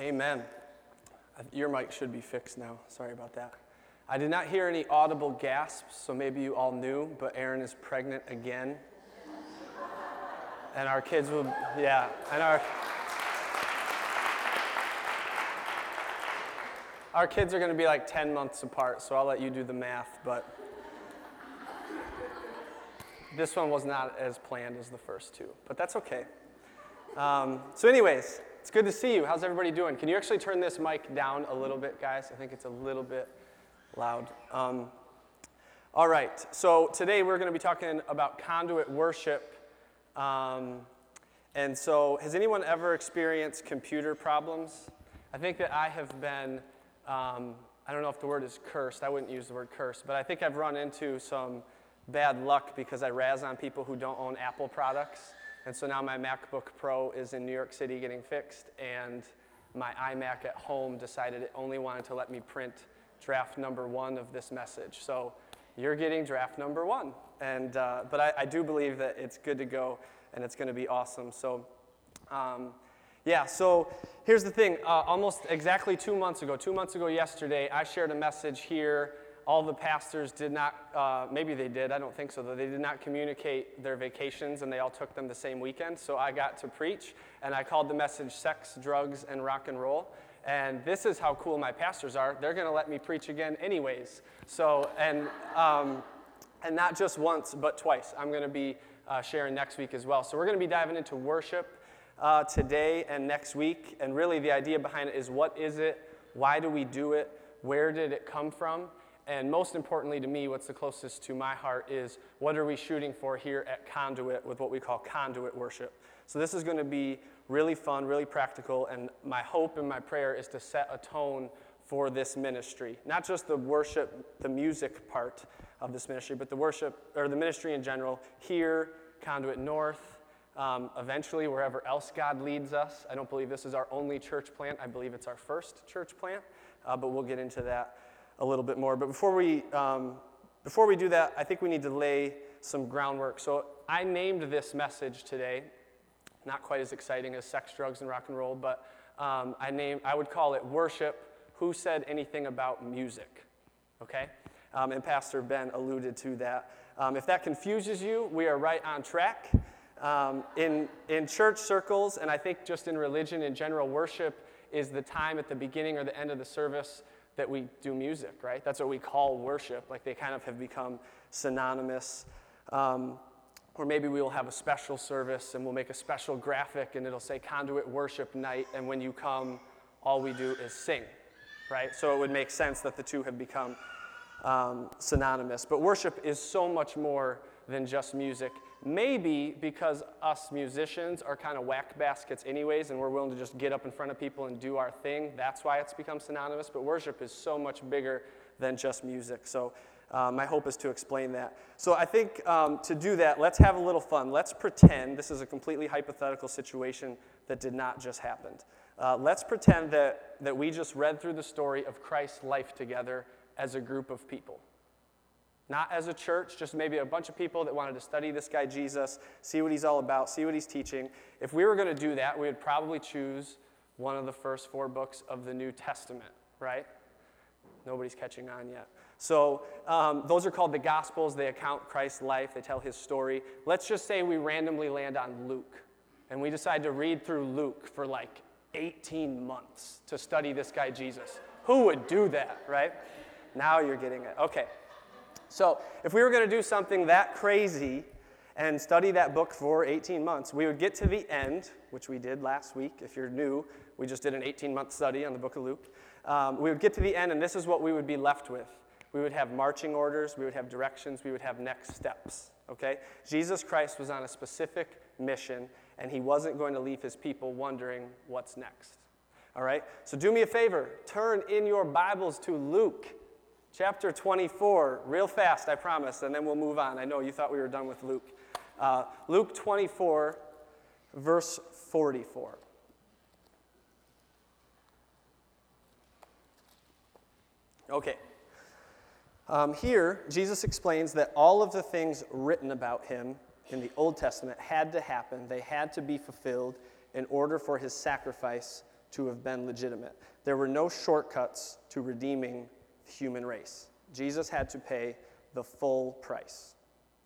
Amen. Your mic should be fixed now. Sorry about that. I did not hear any audible gasps, so maybe you all knew, but Erin is pregnant again. And our kids will, yeah, and our. Our kids are going to be like 10 months apart, so I'll let you do the math, but this one was not as planned as the first two, but that's okay. Um, so, anyways, it's good to see you. How's everybody doing? Can you actually turn this mic down a little bit, guys? I think it's a little bit loud. Um, all right, so today we're going to be talking about conduit worship. Um, and so, has anyone ever experienced computer problems? I think that I have been, um, I don't know if the word is cursed, I wouldn't use the word cursed, but I think I've run into some bad luck because I razz on people who don't own Apple products. And so now my MacBook Pro is in New York City getting fixed, and my iMac at home decided it only wanted to let me print draft number one of this message. So you're getting draft number one. And, uh, but I, I, do believe that it's good to go and it's going to be awesome. So, um, yeah, so here's the thing. Uh, almost exactly two months ago, two months ago yesterday, I shared a message here all the pastors did not, uh, maybe they did, I don't think so, though, they did not communicate their vacations and they all took them the same weekend. So I got to preach and I called the message Sex, Drugs, and Rock and Roll. And this is how cool my pastors are. They're going to let me preach again, anyways. So, and, um, and not just once, but twice. I'm going to be uh, sharing next week as well. So we're going to be diving into worship uh, today and next week. And really, the idea behind it is what is it? Why do we do it? Where did it come from? And most importantly to me, what's the closest to my heart is what are we shooting for here at Conduit with what we call conduit worship. So this is going to be really fun, really practical, and my hope and my prayer is to set a tone for this ministry. Not just the worship, the music part of this ministry, but the worship, or the ministry in general, here, Conduit North, um, eventually wherever else God leads us. I don't believe this is our only church plant. I believe it's our first church plant, uh, but we'll get into that a little bit more. But before we, um, before we do that, I think we need to lay some groundwork. So I named this message today, not quite as exciting as sex, drugs, and rock and roll, but um, I, name, I would call it Worship Who Said Anything About Music? Okay? Um, and Pastor Ben alluded to that. Um, if that confuses you, we are right on track. Um, in, in church circles, and I think just in religion in general, worship is the time at the beginning or the end of the service that we do music, right? That's what we call worship. Like they kind of have become synonymous. Um, or maybe we will have a special service and we'll make a special graphic and it'll say conduit worship night. And when you come, all we do is sing, right? So it would make sense that the two have become um, synonymous. But worship is so much more than just music. Maybe because us musicians are kind of whack baskets, anyways, and we're willing to just get up in front of people and do our thing. That's why it's become synonymous. But worship is so much bigger than just music. So uh, my hope is to explain that. So I think um, to do that, let's have a little fun. Let's pretend this is a completely hypothetical situation that did not just happen. Uh, let's pretend that, that we just read through the story of Christ's life together as a group of people. Not as a church, just maybe a bunch of people that wanted to study this guy Jesus, see what he's all about, see what he's teaching. If we were going to do that, we would probably choose one of the first four books of the New Testament, right? Nobody's catching on yet. So, um, those are called the Gospels. They account Christ's life, they tell his story. Let's just say we randomly land on Luke, and we decide to read through Luke for like 18 months to study this guy Jesus. Who would do that, right? Now you're getting it. Okay. So, if we were going to do something that crazy and study that book for 18 months, we would get to the end, which we did last week. If you're new, we just did an 18 month study on the book of Luke. Um, we would get to the end, and this is what we would be left with. We would have marching orders, we would have directions, we would have next steps. Okay? Jesus Christ was on a specific mission, and he wasn't going to leave his people wondering what's next. All right? So do me a favor, turn in your Bibles to Luke chapter 24, real fast, I promise, and then we'll move on. I know you thought we were done with Luke. Uh, Luke 24, verse 44. Okay. Um, here, Jesus explains that all of the things written about him in the Old Testament had to happen, they had to be fulfilled in order for his sacrifice to have been legitimate. There were no shortcuts to redeeming human race. Jesus had to pay the full price.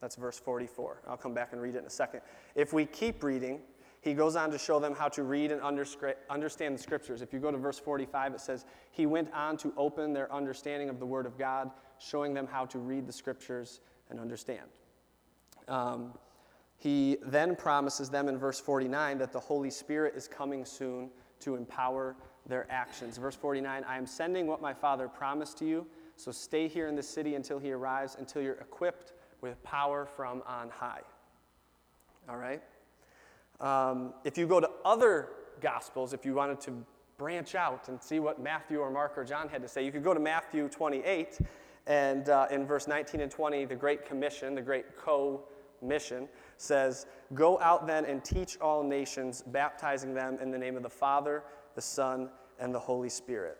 That's verse 44. I'll come back and read it in a second. If we keep reading, he goes on to show them how to read and understand the scriptures. If you go to verse 45, it says, He went on to open their understanding of the Word of God, showing them how to read the scriptures and understand. Um, he then promises them in verse 49 that the Holy Spirit is coming soon to empower their actions. Verse 49 I am sending what my Father promised to you, so stay here in the city until he arrives, until you're equipped with power from on high. All right? Um, if you go to other Gospels, if you wanted to branch out and see what Matthew or Mark or John had to say, you could go to Matthew 28, and uh, in verse 19 and 20, the Great Commission, the Great Co mission, says, Go out then and teach all nations, baptizing them in the name of the Father, the Son, and the Holy Spirit.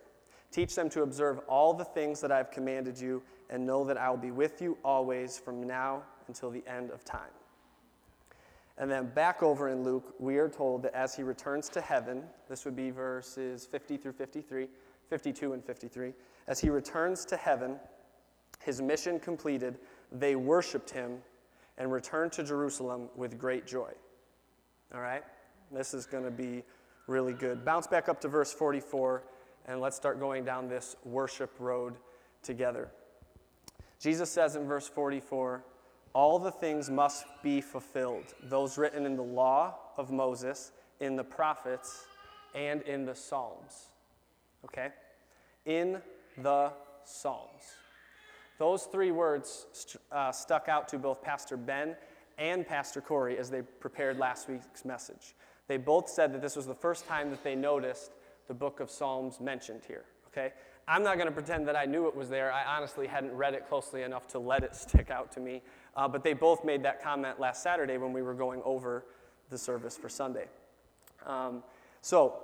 Teach them to observe all the things that I've commanded you, and know that I will be with you always from now until the end of time. And then back over in Luke, we are told that as he returns to heaven, this would be verses 50 through 53, 52 and 53. As he returns to heaven, his mission completed, they worshiped him and returned to Jerusalem with great joy. All right? This is going to be really good. Bounce back up to verse 44, and let's start going down this worship road together. Jesus says in verse 44 all the things must be fulfilled, those written in the law of Moses, in the prophets, and in the Psalms. Okay? In the Psalms. Those three words st- uh, stuck out to both Pastor Ben and Pastor Corey as they prepared last week's message. They both said that this was the first time that they noticed the book of Psalms mentioned here. Okay? I'm not going to pretend that I knew it was there. I honestly hadn't read it closely enough to let it stick out to me. Uh, but they both made that comment last Saturday when we were going over the service for Sunday. Um, so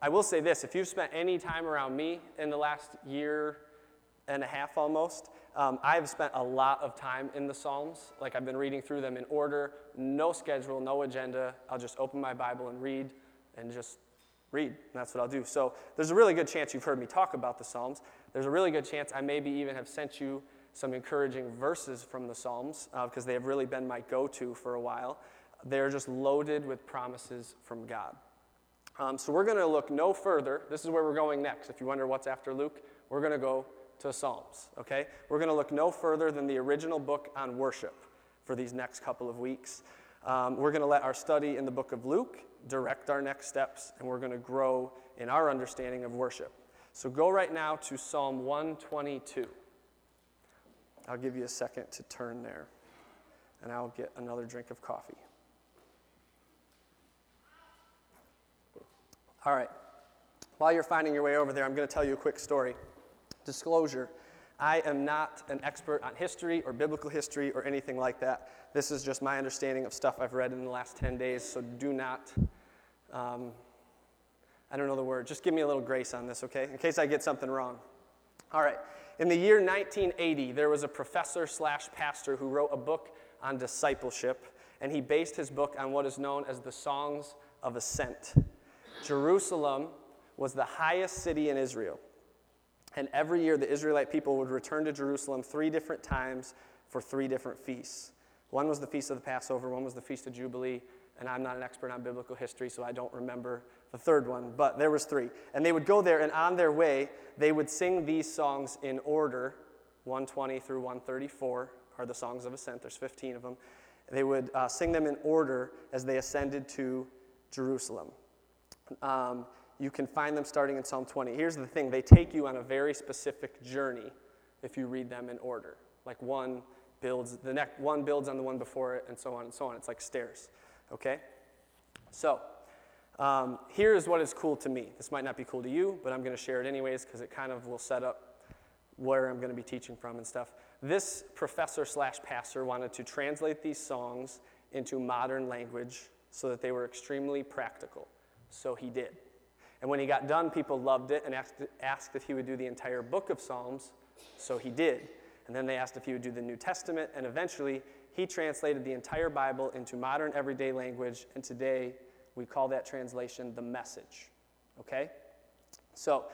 I will say this if you've spent any time around me in the last year and a half almost, um, I've spent a lot of time in the Psalms. Like I've been reading through them in order, no schedule, no agenda. I'll just open my Bible and read and just read. And that's what I'll do. So there's a really good chance you've heard me talk about the Psalms. There's a really good chance I maybe even have sent you some encouraging verses from the Psalms because uh, they have really been my go to for a while. They're just loaded with promises from God. Um, so we're going to look no further. This is where we're going next. If you wonder what's after Luke, we're going to go to Psalms, okay? We're going to look no further than the original book on worship for these next couple of weeks. Um, we're going to let our study in the book of Luke direct our next steps, and we're going to grow in our understanding of worship. So go right now to Psalm 122. I'll give you a second to turn there, and I'll get another drink of coffee. All right. While you're finding your way over there, I'm going to tell you a quick story. Disclosure I am not an expert on history or biblical history or anything like that. This is just my understanding of stuff I've read in the last 10 days, so do not, um, I don't know the word, just give me a little grace on this, okay? In case I get something wrong. All right. In the year 1980, there was a professor slash pastor who wrote a book on discipleship, and he based his book on what is known as the Songs of Ascent. Jerusalem was the highest city in Israel. And every year, the Israelite people would return to Jerusalem three different times for three different feasts. One was the Feast of the Passover, one was the Feast of Jubilee, and I'm not an expert on biblical history, so I don't remember the third one, but there was three. And they would go there, and on their way, they would sing these songs in order 120 through 134 are the songs of ascent, there's 15 of them. They would uh, sing them in order as they ascended to Jerusalem. Um, you can find them starting in Psalm 20. Here's the thing they take you on a very specific journey if you read them in order. Like one builds, the next one builds on the one before it, and so on and so on. It's like stairs. Okay? So, um, here's what is cool to me. This might not be cool to you, but I'm going to share it anyways because it kind of will set up where I'm going to be teaching from and stuff. This professor slash pastor wanted to translate these songs into modern language so that they were extremely practical. So he did. And when he got done, people loved it and asked, asked if he would do the entire book of Psalms. So he did. And then they asked if he would do the New Testament. And eventually, he translated the entire Bible into modern everyday language. And today, we call that translation the message. Okay? So,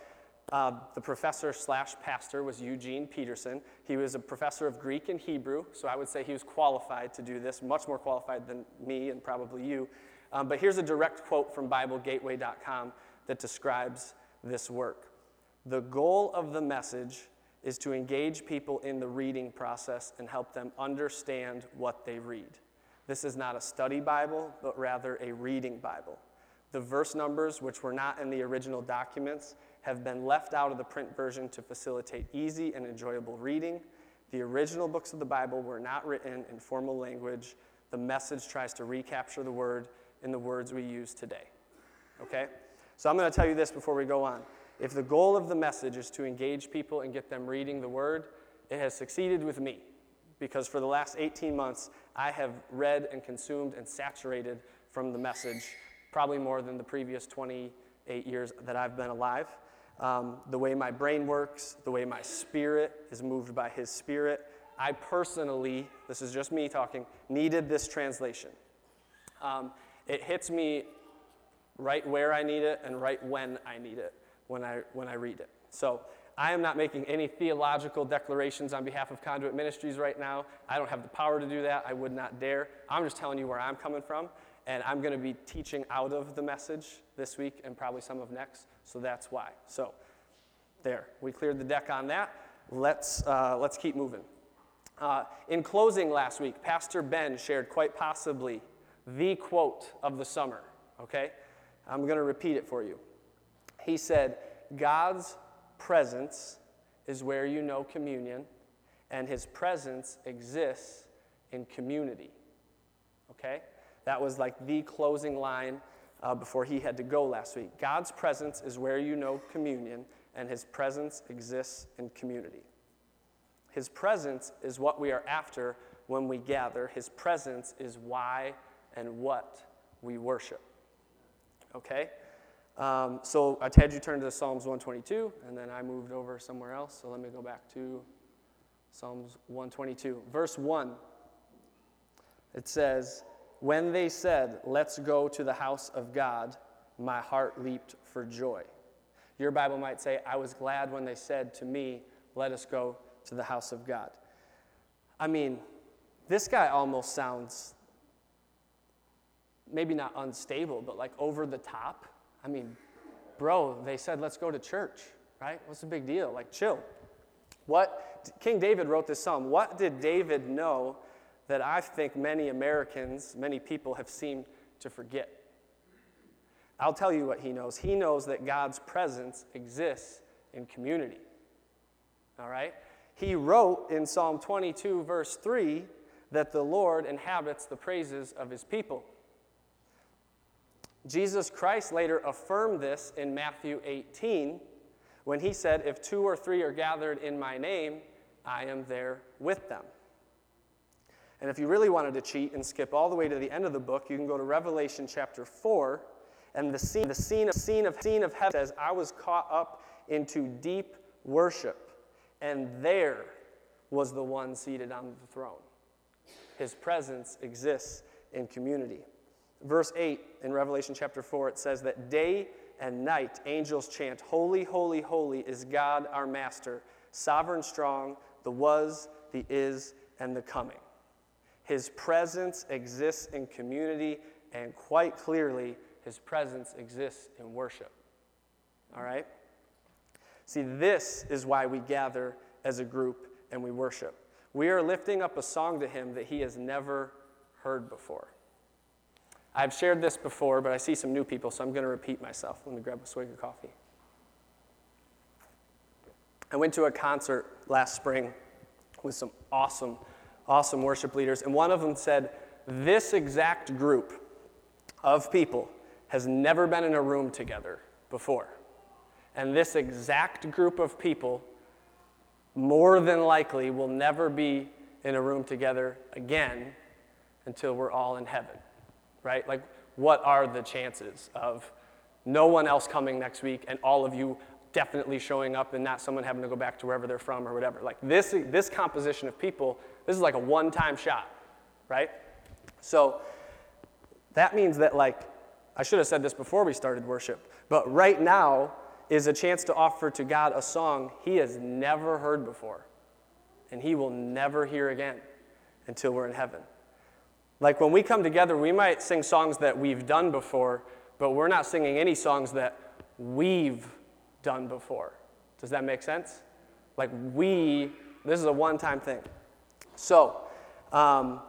uh, the professor slash pastor was Eugene Peterson. He was a professor of Greek and Hebrew, so I would say he was qualified to do this, much more qualified than me and probably you. Um, but here's a direct quote from BibleGateway.com that describes this work. The goal of the message is to engage people in the reading process and help them understand what they read. This is not a study Bible, but rather a reading Bible. The verse numbers, which were not in the original documents, have been left out of the print version to facilitate easy and enjoyable reading. The original books of the Bible were not written in formal language. The message tries to recapture the word in the words we use today. Okay? So I'm going to tell you this before we go on. If the goal of the message is to engage people and get them reading the word, it has succeeded with me because for the last 18 months, I have read and consumed and saturated from the message probably more than the previous 28 years that I've been alive. Um, the way my brain works, the way my spirit is moved by His Spirit. I personally, this is just me talking, needed this translation. Um, it hits me right where I need it and right when I need it when I, when I read it. So I am not making any theological declarations on behalf of Conduit Ministries right now. I don't have the power to do that. I would not dare. I'm just telling you where I'm coming from. And I'm going to be teaching out of the message this week and probably some of next. So that's why. So there, we cleared the deck on that. Let's, uh, let's keep moving. Uh, in closing last week, Pastor Ben shared quite possibly the quote of the summer, okay? I'm going to repeat it for you. He said, God's presence is where you know communion, and his presence exists in community. Okay? That was like the closing line uh, before he had to go last week. God's presence is where you know communion, and his presence exists in community. His presence is what we are after when we gather. His presence is why and what we worship. Okay? Um, so I had you turn to Psalms 122, and then I moved over somewhere else. So let me go back to Psalms 122. Verse 1, it says, When they said, Let's go to the house of God, my heart leaped for joy. Your Bible might say, I was glad when they said to me, Let us go to the house of God. I mean, this guy almost sounds maybe not unstable, but like over the top. I mean, bro, they said, let's go to church, right? What's the big deal? Like, chill. What, King David wrote this psalm. What did David know that I think many Americans, many people have seemed to forget? I'll tell you what he knows. He knows that God's presence exists in community. All right? He wrote in Psalm 22, verse 3, that the Lord inhabits the praises of his people. Jesus Christ later affirmed this in Matthew 18 when he said, If two or three are gathered in my name, I am there with them. And if you really wanted to cheat and skip all the way to the end of the book, you can go to Revelation chapter 4, and the scene, the scene, of, scene, of, scene of heaven says, I was caught up into deep worship, and there was the one seated on the throne. His presence exists in community. Verse 8 in Revelation chapter 4, it says that day and night angels chant, Holy, holy, holy is God our Master, sovereign, strong, the was, the is, and the coming. His presence exists in community, and quite clearly, his presence exists in worship. All right? See, this is why we gather as a group and we worship. We are lifting up a song to him that he has never heard before. I've shared this before, but I see some new people, so I'm going to repeat myself. Let me grab a swig of coffee. I went to a concert last spring with some awesome, awesome worship leaders, and one of them said, This exact group of people has never been in a room together before. And this exact group of people, more than likely, will never be in a room together again until we're all in heaven right? Like, what are the chances of no one else coming next week and all of you definitely showing up and not someone having to go back to wherever they're from or whatever? Like, this, this composition of people, this is like a one time shot, right? So, that means that, like, I should have said this before we started worship, but right now, is a chance to offer to God a song he has never heard before and he will never hear again until we're in heaven. Like when we come together, we might sing songs that we've done before, but we're not singing any songs that we've done before. Does that make sense? Like we, this is a one time thing. So, um,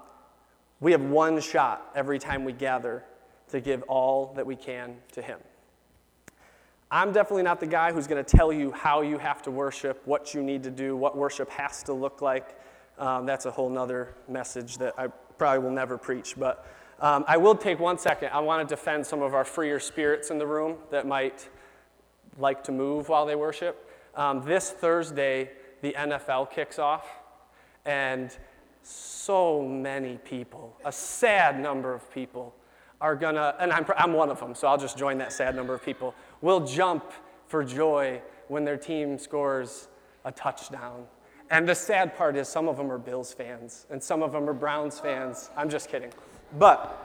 we have one shot every time we gather to give all that we can to Him. I'm definitely not the guy who's going to tell you how you have to worship, what you need to do, what worship has to look like. Um, that's a whole nother message that I probably will never preach. But um, I will take one second. I want to defend some of our freer spirits in the room that might like to move while they worship. Um, this Thursday, the NFL kicks off, and so many people, a sad number of people, are gonna, and I'm, I'm one of them, so I'll just join that sad number of people, will jump for joy when their team scores a touchdown. And the sad part is some of them are Bills fans, and some of them are Browns fans. I'm just kidding. But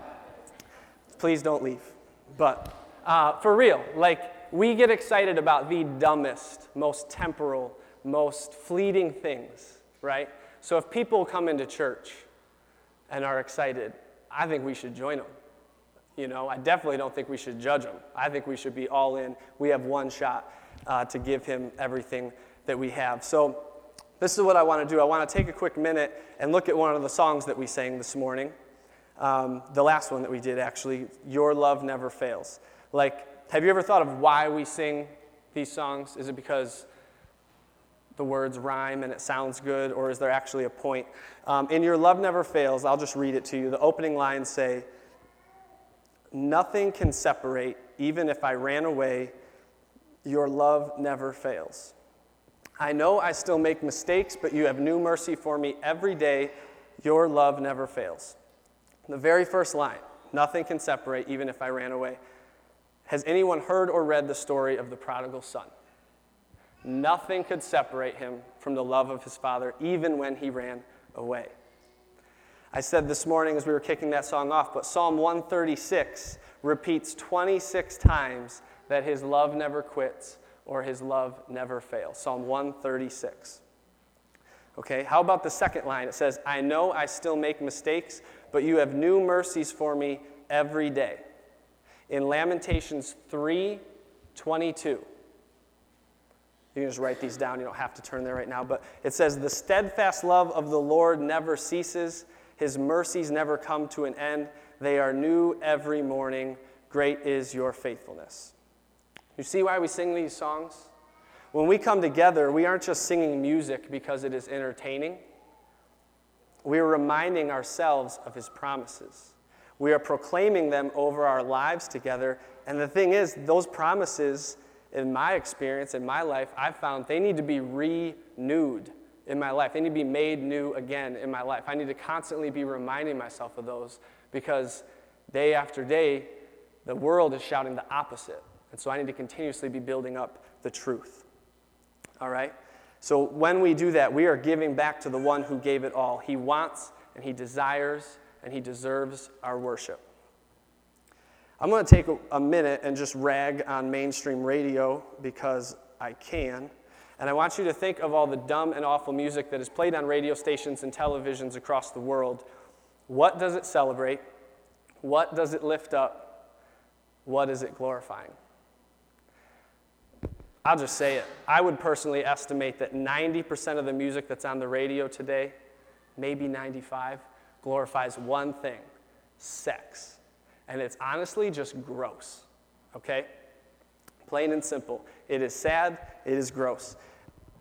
please don't leave. But uh, for real, like, we get excited about the dumbest, most temporal, most fleeting things, right? So if people come into church and are excited, I think we should join them. You know, I definitely don't think we should judge them. I think we should be all in. We have one shot uh, to give him everything that we have. So, this is what I want to do. I want to take a quick minute and look at one of the songs that we sang this morning. Um, the last one that we did, actually, Your Love Never Fails. Like, have you ever thought of why we sing these songs? Is it because the words rhyme and it sounds good, or is there actually a point? Um, in Your Love Never Fails, I'll just read it to you. The opening lines say, Nothing can separate, even if I ran away, your love never fails. I know I still make mistakes, but you have new mercy for me every day. Your love never fails. The very first line, nothing can separate, even if I ran away. Has anyone heard or read the story of the prodigal son? Nothing could separate him from the love of his father, even when he ran away. I said this morning as we were kicking that song off, but Psalm 136 repeats 26 times that his love never quits or his love never fails. Psalm 136. Okay, how about the second line? It says, I know I still make mistakes, but you have new mercies for me every day in Lamentations 3 22. You can just write these down. You don't have to turn there right now. But it says, The steadfast love of the Lord never ceases, His mercies never come to an end. They are new every morning. Great is your faithfulness. You see why we sing these songs? When we come together, we aren't just singing music because it is entertaining. We are reminding ourselves of His promises. We are proclaiming them over our lives together. And the thing is, those promises, in my experience, in my life, I've found they need to be renewed in my life. They need to be made new again in my life. I need to constantly be reminding myself of those because day after day, the world is shouting the opposite. And so I need to continuously be building up the truth. All right? So when we do that, we are giving back to the one who gave it all. He wants and he desires and he deserves our worship. I'm going to take a, minute and just rag on mainstream radio because I can. And I want you to think of all the dumb and awful music that is played on radio stations and televisions across the world. What does it celebrate? What does it lift up? What is it glorifying? I'll just say it. I would personally estimate that 90% of the music that's on the radio today, maybe 95, glorifies one thing sex. And it's honestly just gross, okay? Plain and simple. It is sad, it is gross.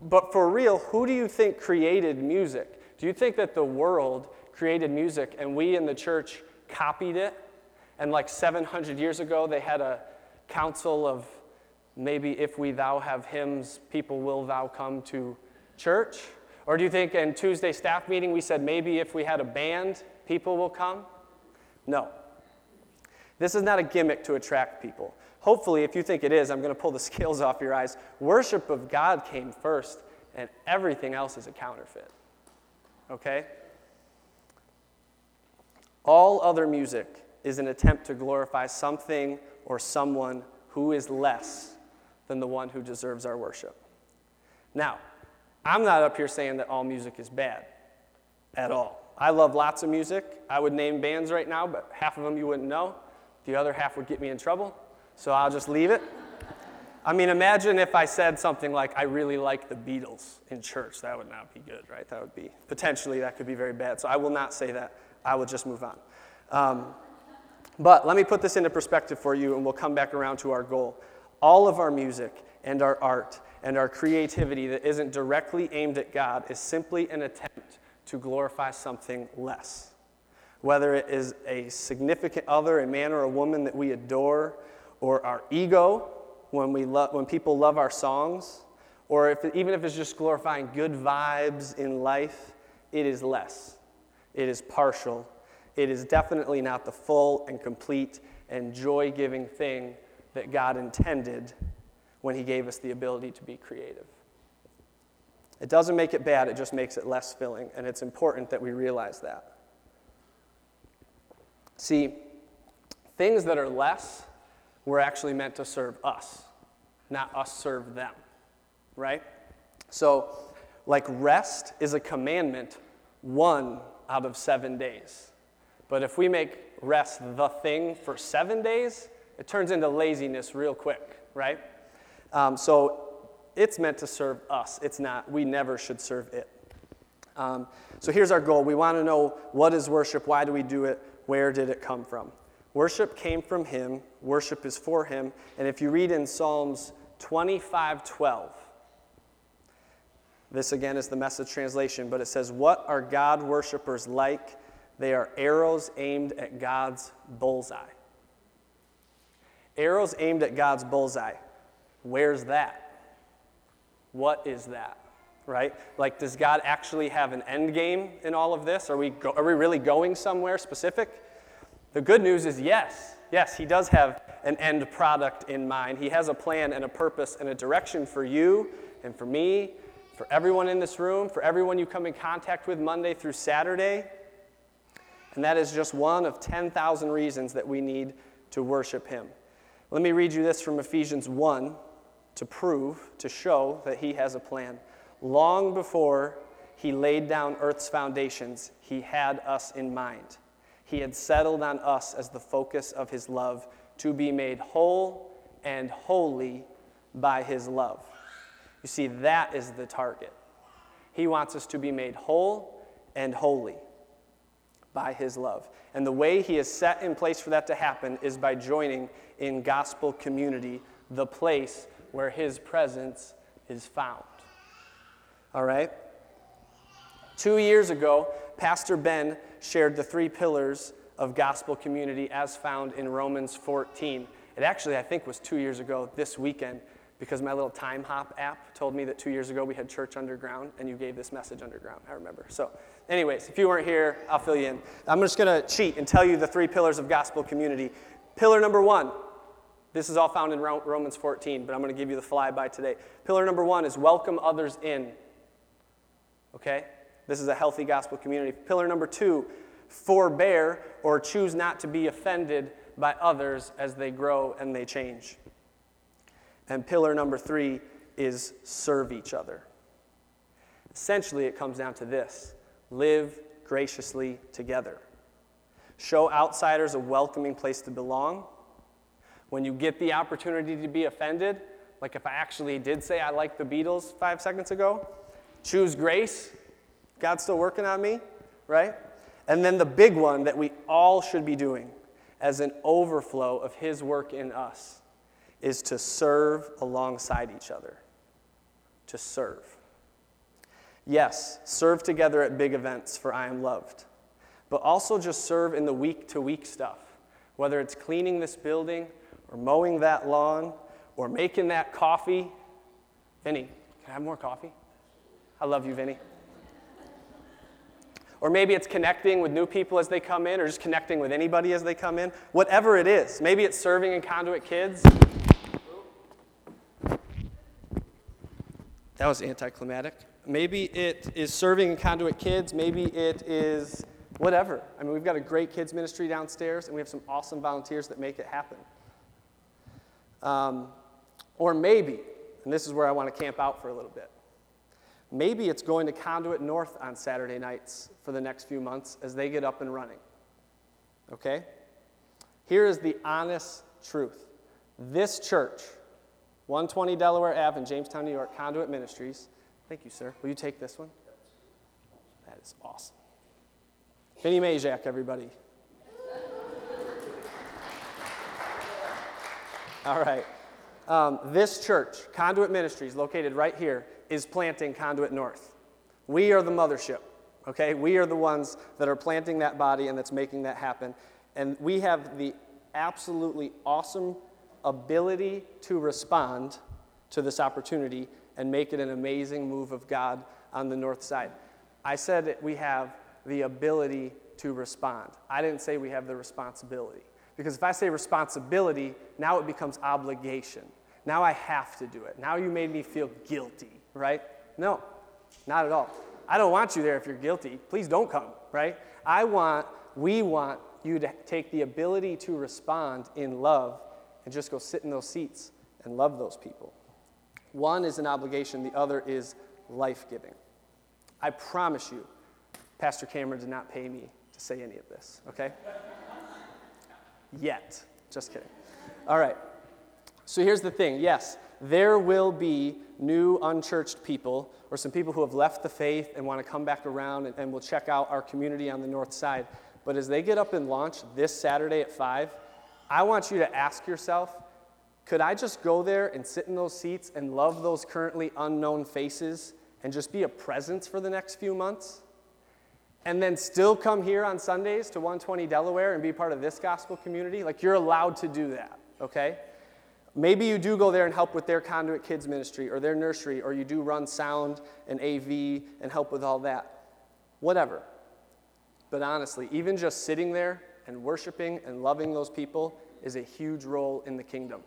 But for real, who do you think created music? Do you think that the world created music and we in the church copied it? And like 700 years ago, they had a council of maybe if we thou have hymns, people will thou come to church? Or do you think in Tuesday staff meeting we said maybe if we had a band, people will come? No. This is not a gimmick to attract people. Hopefully, if you think it is, I'm going to pull the scales off your eyes. Worship of God came first, and everything else is a counterfeit. Okay? All other music is an attempt to glorify something or someone who is less than the one who deserves our worship. Now, I'm not up here saying that all music is bad at all. I love lots of music. I would name bands right now, but half of them you wouldn't know. The other half would get me in trouble, so I'll just leave it. I mean, imagine if I said something like, I really like the Beatles in church. That would not be good, right? That would be, potentially, that could be very bad. So I will not say that. I will just move on. Um, but let me put this into perspective for you, and we'll come back around to our goal. All of our music and our art and our creativity that isn't directly aimed at God is simply an attempt to glorify something less. Whether it is a significant other, a man or a woman that we adore, or our ego when, we lo- when people love our songs, or if, even if it's just glorifying good vibes in life, it is less. It is partial it is definitely not the full and complete and joy giving thing that God intended when He gave us the ability to be creative. It doesn't make it bad, it just makes it less filling, and it's important that we realize that. See, things that are less were actually meant to serve us, not us serve them, right? So, like rest is a commandment one out of seven days. But if we make rest the thing for seven days, it turns into laziness real quick, right? Um, so it's meant to serve us. It's not, we never should serve it. Um, so here's our goal. We want to know what is worship? Why do we do it? Where did it come from? Worship came from Him. Worship is for Him. And if you read in Psalms 25 12, this again is the message translation, but it says, What are God worshippers like? They are arrows aimed at God's bullseye. Arrows aimed at God's bullseye. Where's that? What is that? Right? Like, does God actually have an end game in all of this? Are we, go- are we really going somewhere specific? The good news is yes. Yes, He does have an end product in mind. He has a plan and a purpose and a direction for you and for me, for everyone in this room, for everyone you come in contact with Monday through Saturday. And that is just one of 10,000 reasons that we need to worship Him. Let me read you this from Ephesians 1 to prove, to show that He has a plan. Long before He laid down earth's foundations, He had us in mind. He had settled on us as the focus of His love to be made whole and holy by His love. You see, that is the target. He wants us to be made whole and holy by his love. And the way he has set in place for that to happen is by joining in gospel community, the place where his presence is found. All right? Two years ago, Pastor Ben shared the three pillars of gospel community as found in Romans 14. It actually, I think, was two years ago this weekend because my little time hop app told me that two years ago we had church underground and you gave this message underground. I remember. So, anyways, if you weren't here, I'll fill you in. I'm just going to cheat and tell you the three pillars of gospel community. Pillar number one, this is all found in Romans 14, but I'm going to give you the flyby today. Pillar number one is welcome others in. Okay? This is a healthy gospel community. Pillar number two, forbear or choose not to be offended by others as they grow and they change. And pillar number three is serve each other. Essentially, it comes down to this live graciously together. Show outsiders a welcoming place to belong. When you get the opportunity to be offended, like if I actually did say I like the Beatles five seconds ago, choose grace. God's still working on me, right? And then the big one that we all should be doing as an overflow of His work in us is to serve alongside each other. To serve. Yes, serve together at big events for I am loved, but also just serve in the week to week stuff, whether it's cleaning this building or mowing that lawn or making that coffee. Vinny, can I have more coffee? I love you, Vinny. Or maybe it's connecting with new people as they come in, or just connecting with anybody as they come in. Whatever it is. Maybe it's serving in Conduit Kids. That was anticlimactic. Maybe it is serving in Conduit Kids. Maybe it is whatever. I mean, we've got a great kids ministry downstairs, and we have some awesome volunteers that make it happen. Um, Or maybe, and this is where I want to camp out for a little bit, maybe it's going to Conduit North on Saturday nights for the next few months as they get up and running. Okay? Here is the honest truth. This church, 120 Delaware Ave in Jamestown, New York, Conduit Ministries. Thank you, sir. Will you take this one? That is awesome. Vinny Majak, everybody. All right. Um, this church, Conduit Ministries, located right here, is planting Conduit North. We are the mothership, okay? We are the ones that are planting that body and that's making that happen. And we have the absolutely awesome ability to respond to this opportunity and make it an amazing move of God on the north side. I said that we have the ability to respond. I didn't say we have the responsibility. Because if I say responsibility, now it becomes obligation. Now I have to do it. Now you made me feel guilty, right? No, not at all. I don't want you there if you're guilty. Please don't come, right? I want, we want you to take the ability to respond in love and just go sit in those seats and love those people. One is an obligation, the other is life giving. I promise you, Pastor Cameron did not pay me to say any of this, okay? Yet. Just kidding. All right. So here's the thing yes, there will be new unchurched people or some people who have left the faith and want to come back around and, and will check out our community on the north side. But as they get up and launch this Saturday at 5, I want you to ask yourself could I just go there and sit in those seats and love those currently unknown faces and just be a presence for the next few months? And then still come here on Sundays to 120 Delaware and be part of this gospel community? Like, you're allowed to do that, okay? Maybe you do go there and help with their conduit kids ministry or their nursery, or you do run sound and AV and help with all that. Whatever. But honestly, even just sitting there and worshiping and loving those people is a huge role in the kingdom.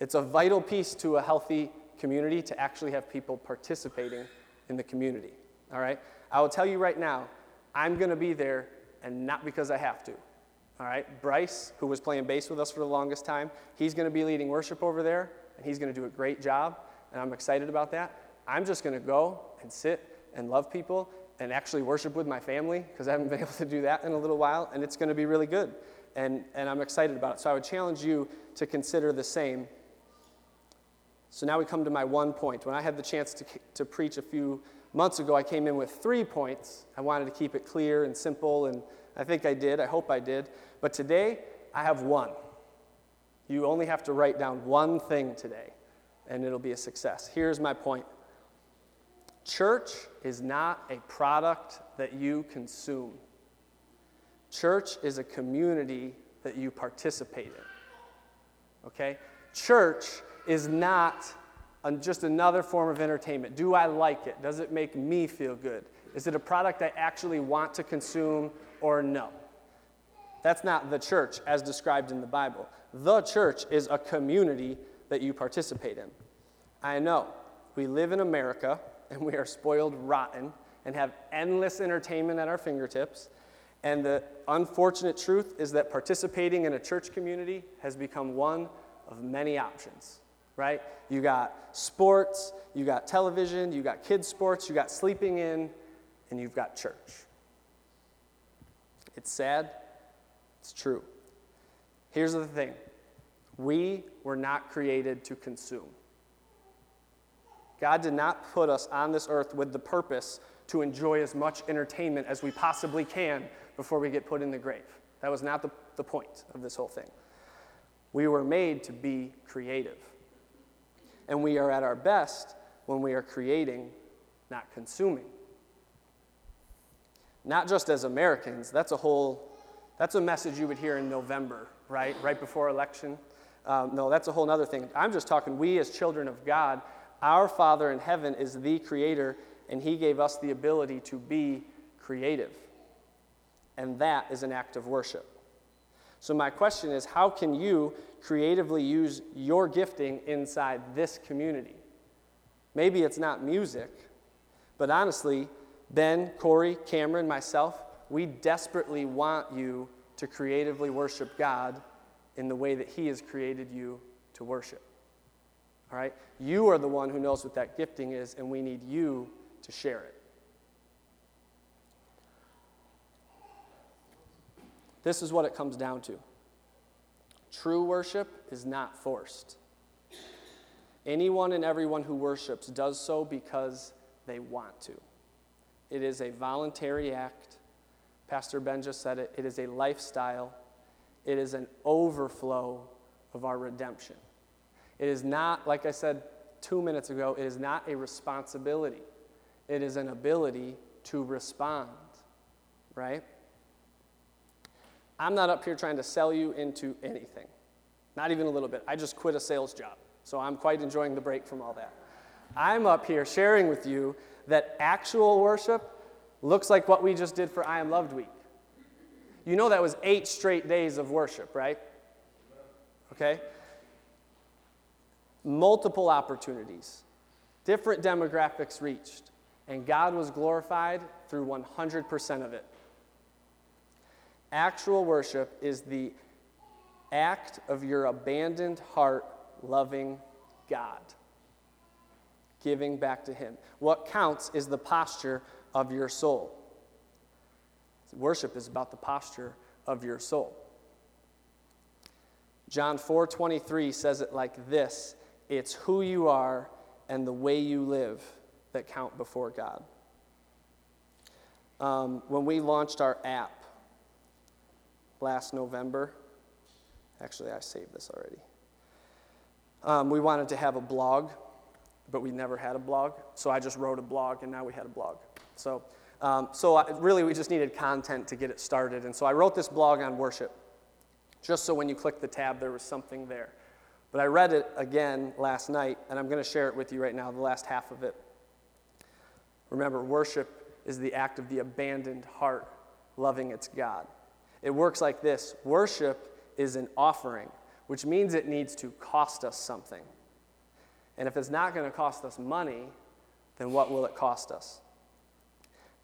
It's a vital piece to a healthy community to actually have people participating in the community. All right? I will tell you right now, I'm going to be there and not because I have to. All right, Bryce, who was playing bass with us for the longest time, he's going to be leading worship over there, and he's going to do a great job, and I'm excited about that. I'm just going to go and sit and love people and actually worship with my family because I haven't been able to do that in a little while, and it's going to be really good. And, and I'm excited about it. So I would challenge you to consider the same. So now we come to my one point. When I had the chance to, to preach a few months ago, I came in with three points. I wanted to keep it clear and simple and I think I did. I hope I did. But today, I have one. You only have to write down one thing today, and it'll be a success. Here's my point Church is not a product that you consume, church is a community that you participate in. Okay? Church is not just another form of entertainment. Do I like it? Does it make me feel good? Is it a product I actually want to consume or no. That's not the church as described in the Bible. The church is a community that you participate in. I know we live in America and we are spoiled rotten and have endless entertainment at our fingertips. And the unfortunate truth is that participating in a church community has become one of many options, right? You got sports, you got television, you got kids' sports, you got sleeping in, and you've got church. It's sad, it's true. Here's the thing we were not created to consume. God did not put us on this earth with the purpose to enjoy as much entertainment as we possibly can before we get put in the grave. That was not the, the point of this whole thing. We were made to be creative. And we are at our best when we are creating, not consuming not just as Americans. That's a whole, that's a message you would hear in November, right? Right before election. Um, no, that's a whole other thing. I'm just talking, we as children of God, our Father in heaven is the creator, and He gave us the ability to be creative. And that is an act of worship. So, my question is how can you creatively use your gifting inside this community? Maybe it's not music, but honestly, Ben, Corey, Cameron, myself, we desperately want you to creatively worship God in the way that He has created you to worship. All right? You are the one who knows what that gifting is, and we need you to share it. This is what it comes down to true worship is not forced. Anyone and everyone who worships does so because they want to. It is a voluntary act. Pastor Ben just said it. It is a lifestyle. It is an overflow of our redemption. It is not, like I said two minutes ago, it is not a responsibility. It is an ability to respond, right? I'm not up here trying to sell you into anything, not even a little bit. I just quit a sales job, so I'm quite enjoying the break from all that. I'm up here sharing with you that actual worship looks like what we just did for I Am Loved Week. You know that was eight straight days of worship, right? Okay? Multiple opportunities, different demographics reached, and God was glorified through 100% of it. Actual worship is the act of your abandoned heart loving God, giving back to Him. What counts is the posture of your soul. Worship is about the posture of your soul. John 4:23 says it like this, it's who you are and the way you live that count before God. Um, when we launched our app, last November. Actually, I saved this already. Um, we wanted to have a blog, but we never had a blog. So I just wrote a blog, and now we had a blog. So, um, so I, really, we just needed content to get it started. And so I wrote this blog on worship, just so when you click the tab, there was something there. But I read it again last night, and I'm going to share it with you right now, the last half of it. Remember, worship is the act of the abandoned heart loving its God. It works like this worship is an offering, which means it needs to cost us something. And if it's not going to cost us money, then what will it cost us?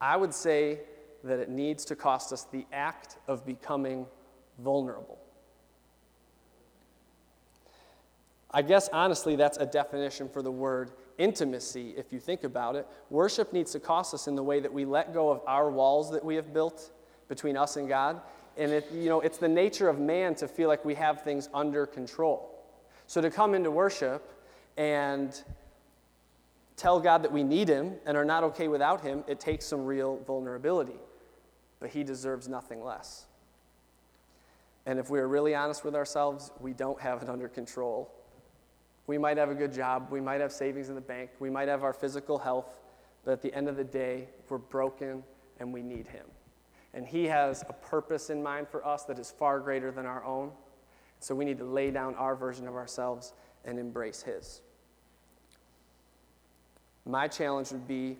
I would say that it needs to cost us the act of becoming vulnerable. I guess honestly, that's a definition for the word intimacy, if you think about it. Worship needs to cost us in the way that we let go of our walls that we have built between us and God and it, you know, it's the nature of man to feel like we have things under control. So to come into worship and tell God that we need Him and are not okay without Him, it takes some real vulnerability. But He deserves nothing less. And if we're really honest with ourselves, we don't have it under control. We might have a good job, we might have savings in the bank, we might have our physical health, but at the end of the day, we're broken and we need Him. And He has a purpose in mind for us that is far greater than our own. So we need to lay down our version of ourselves and embrace His. My challenge would be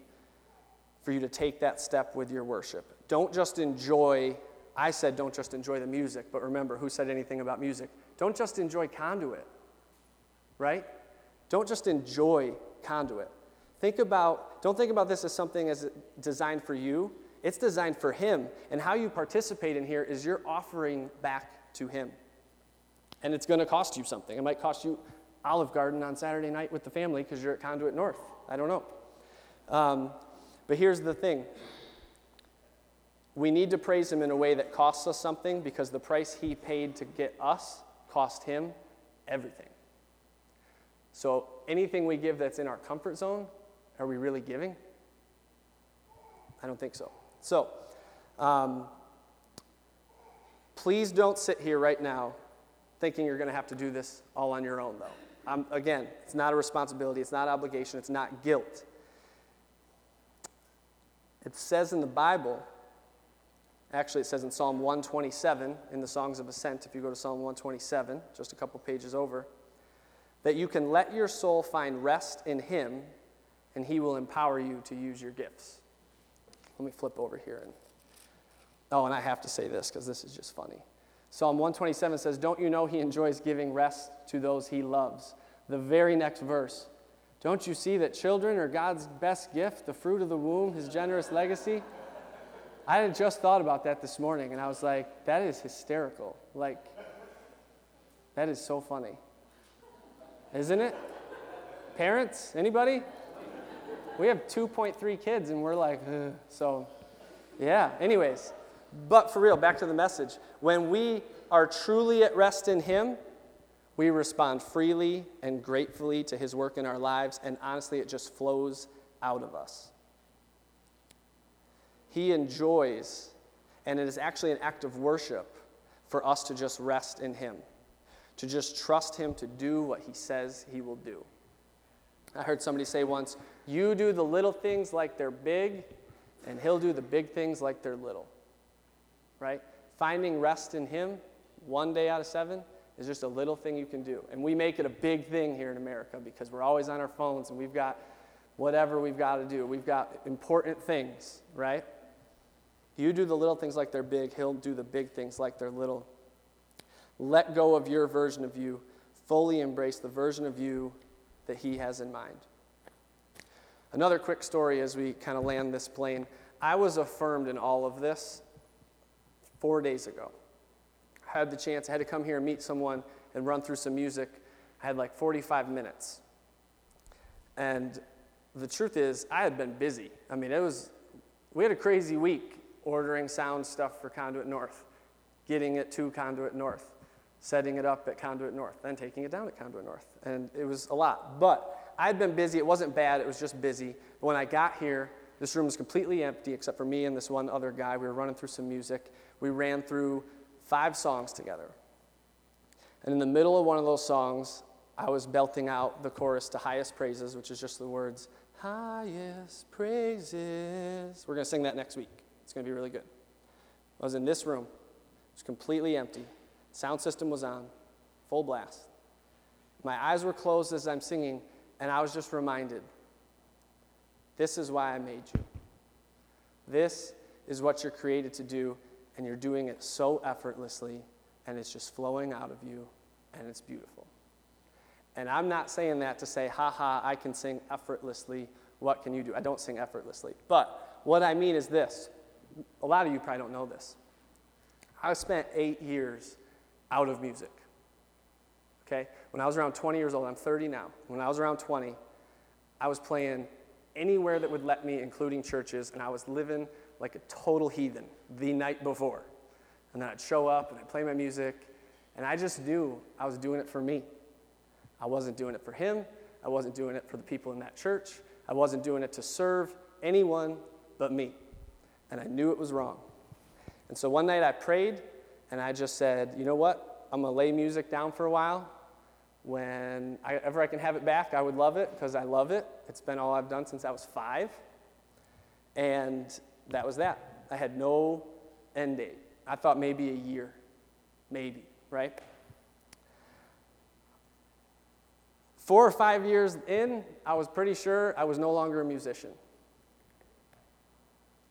for you to take that step with your worship. Don't just enjoy, I said don't just enjoy the music, but remember, who said anything about music? Don't just enjoy conduit, right? Don't just enjoy conduit. Think about, don't think about this as something as designed for you, it's designed for Him. And how you participate in here is you're offering back to Him. And it's going to cost you something. It might cost you Olive Garden on Saturday night with the family because you're at Conduit North. I don't know. Um, but here's the thing we need to praise Him in a way that costs us something because the price He paid to get us cost Him everything. So anything we give that's in our comfort zone, are we really giving? I don't think so. So, um, please don't sit here right now thinking you're going to have to do this all on your own, though. Again, it's not a responsibility, it's not obligation, it's not guilt. It says in the Bible, actually, it says in Psalm 127 in the Songs of Ascent, if you go to Psalm 127, just a couple pages over, that you can let your soul find rest in Him and He will empower you to use your gifts. Let me flip over here. And, oh, and I have to say this because this is just funny. Psalm 127 says, Don't you know he enjoys giving rest to those he loves? The very next verse, Don't you see that children are God's best gift, the fruit of the womb, his generous legacy? I had just thought about that this morning and I was like, That is hysterical. Like, that is so funny. Isn't it? Parents, anybody? We have 2.3 kids and we're like, Ugh. so yeah, anyways. But for real, back to the message. When we are truly at rest in Him, we respond freely and gratefully to His work in our lives, and honestly, it just flows out of us. He enjoys, and it is actually an act of worship for us to just rest in Him, to just trust Him to do what He says He will do. I heard somebody say once, You do the little things like they're big, and He'll do the big things like they're little. Right? Finding rest in Him one day out of seven is just a little thing you can do. And we make it a big thing here in America because we're always on our phones and we've got whatever we've got to do. We've got important things, right? You do the little things like they're big, He'll do the big things like they're little. Let go of your version of you, fully embrace the version of you that He has in mind. Another quick story as we kind of land this plane. I was affirmed in all of this four days ago I had the chance, I had to come here and meet someone and run through some music. I had like 45 minutes. And the truth is, I had been busy. I mean, it was, we had a crazy week ordering sound stuff for Conduit North, getting it to Conduit North, setting it up at Conduit North, then taking it down at Conduit North. And it was a lot. But I had been busy. It wasn't bad, it was just busy. But when I got here, this room was completely empty except for me and this one other guy. We were running through some music. We ran through five songs together. And in the middle of one of those songs, I was belting out the chorus to Highest Praises, which is just the words, Highest Praises. We're going to sing that next week. It's going to be really good. I was in this room, it was completely empty. Sound system was on, full blast. My eyes were closed as I'm singing, and I was just reminded this is why I made you. This is what you're created to do, and you're doing it so effortlessly, and it's just flowing out of you, and it's beautiful. And I'm not saying that to say, ha ha, I can sing effortlessly. What can you do? I don't sing effortlessly. But what I mean is this a lot of you probably don't know this. I spent eight years out of music. Okay? When I was around 20 years old, I'm 30 now. When I was around 20, I was playing anywhere that would let me, including churches, and I was living like a total heathen the night before. And then I'd show up and I'd play my music, and I just knew I was doing it for me. I wasn't doing it for him, I wasn't doing it for the people in that church, I wasn't doing it to serve anyone but me. And I knew it was wrong. And so one night I prayed and I just said, you know what? I'm going to lay music down for a while. Whenever I can have it back, I would love it because I love it. It's been all I've done since I was five. And that was that. I had no end date. I thought maybe a year, maybe, right? Four or five years in, I was pretty sure I was no longer a musician.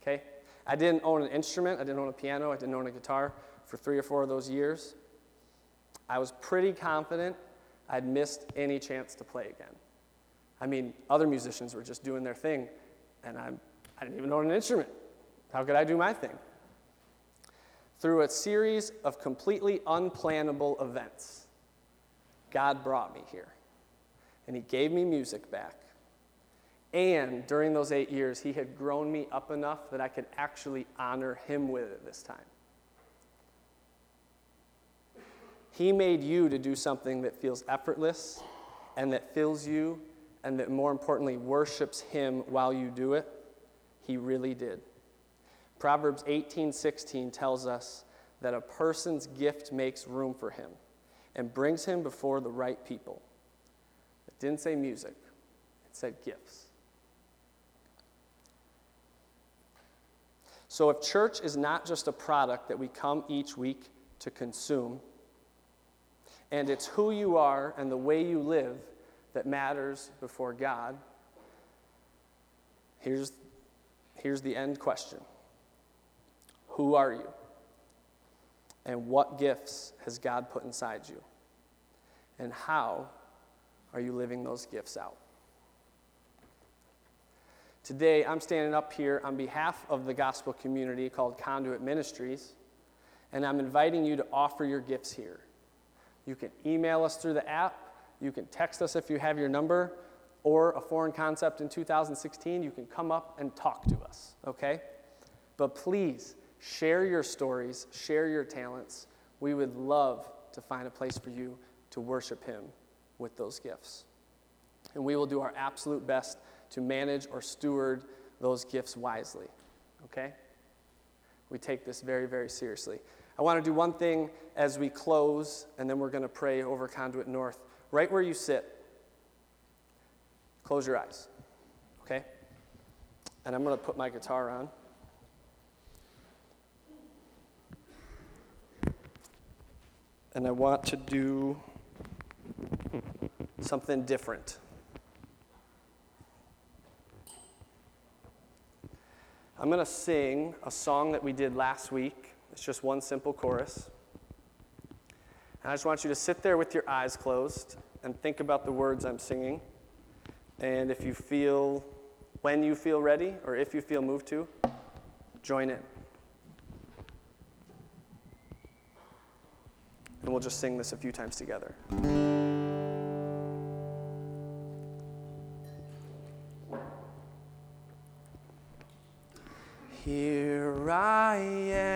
Okay? I didn't own an instrument, I didn't own a piano, I didn't own a guitar for three or four of those years. I was pretty confident I'd missed any chance to play again. I mean, other musicians were just doing their thing, and I'm, I didn't even own an instrument. How could I do my thing? Through a series of completely unplannable events, God brought me here. And He gave me music back. And during those eight years, He had grown me up enough that I could actually honor Him with it this time. He made you to do something that feels effortless and that fills you and that more importantly worships Him while you do it. He really did. Proverbs 18:16 tells us that a person's gift makes room for him and brings him before the right people. It didn't say music, it said gifts. So if church is not just a product that we come each week to consume, and it's who you are and the way you live that matters before God, here's, here's the end question who are you? And what gifts has God put inside you? And how are you living those gifts out? Today, I'm standing up here on behalf of the gospel community called Conduit Ministries, and I'm inviting you to offer your gifts here. You can email us through the app, you can text us if you have your number, or a foreign concept in 2016, you can come up and talk to us, okay? But please share your stories, share your talents. We would love to find a place for you to worship Him with those gifts. And we will do our absolute best to manage or steward those gifts wisely, okay? We take this very, very seriously. I want to do one thing as we close, and then we're going to pray over Conduit North. Right where you sit, close your eyes, okay? And I'm going to put my guitar on. And I want to do something different. I'm going to sing a song that we did last week. It's just one simple chorus. And I just want you to sit there with your eyes closed and think about the words I'm singing. And if you feel, when you feel ready, or if you feel moved to, join in. And we'll just sing this a few times together. Here I am,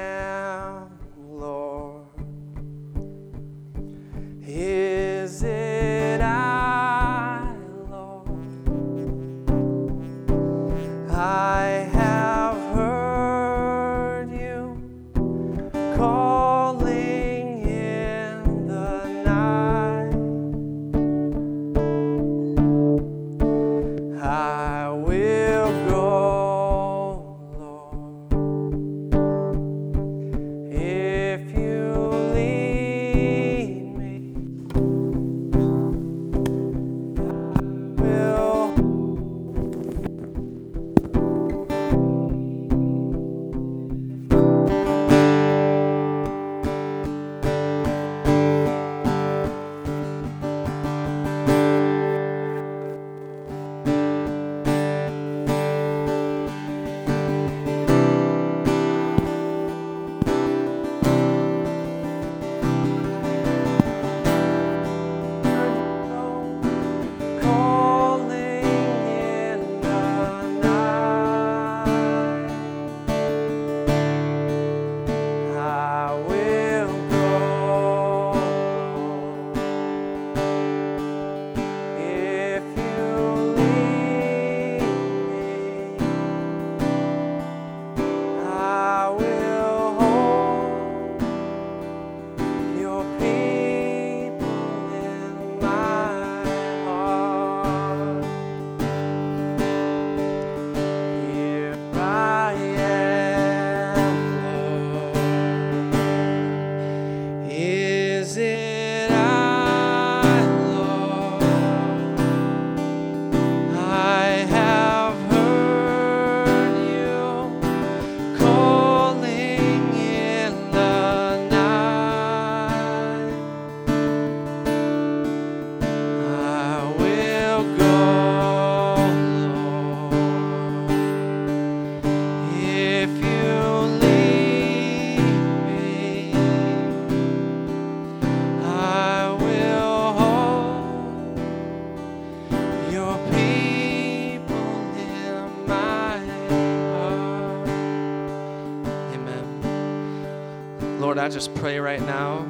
pray right now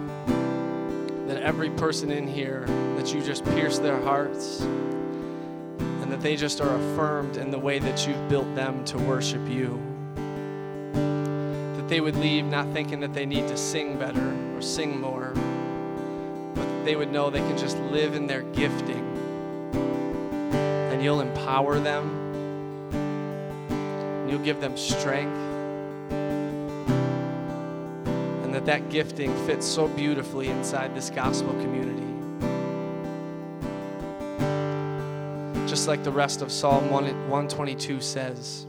that every person in here, that you just pierce their hearts and that they just are affirmed in the way that you've built them to worship you. That they would leave not thinking that they need to sing better or sing more, but they would know they can just live in their gifting and you'll empower them you'll give them strength that gifting fits so beautifully inside this gospel community. Just like the rest of psalm 122 says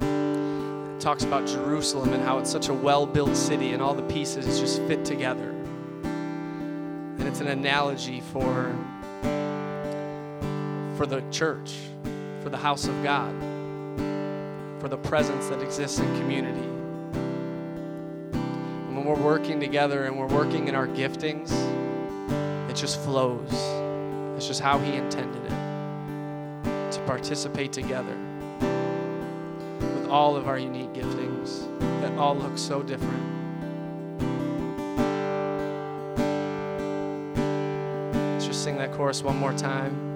it talks about jerusalem and how it's such a well-built city and all the pieces just fit together. And it's an analogy for for the church for the house of god for the presence that exists in community we're working together and we're working in our giftings, it just flows. It's just how He intended it. to participate together with all of our unique giftings that all look so different. Let's just sing that chorus one more time.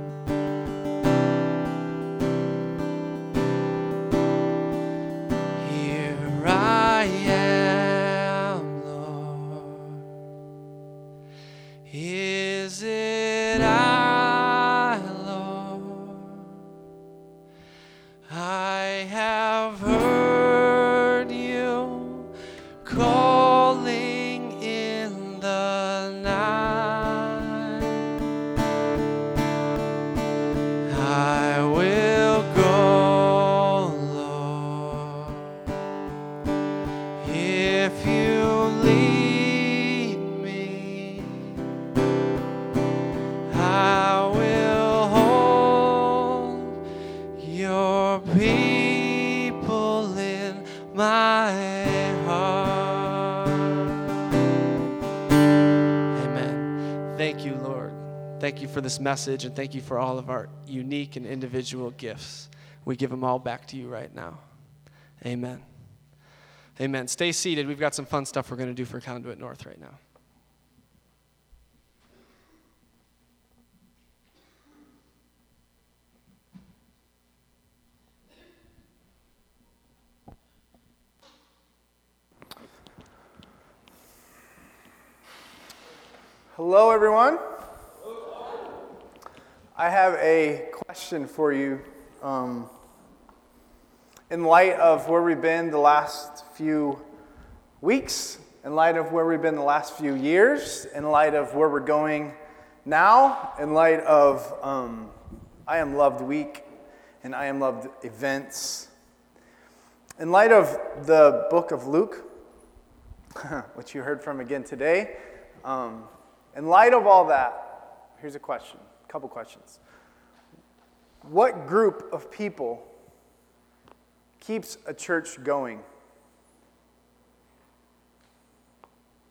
This message and thank you for all of our unique and individual gifts. We give them all back to you right now. Amen. Amen. Stay seated. We've got some fun stuff we're going to do for Conduit North right now. Hello, everyone. I have a question for you. Um, in light of where we've been the last few weeks, in light of where we've been the last few years, in light of where we're going now, in light of um, I Am Loved Week and I Am Loved events, in light of the book of Luke, which you heard from again today, um, in light of all that, here's a question couple questions. What group of people keeps a church going?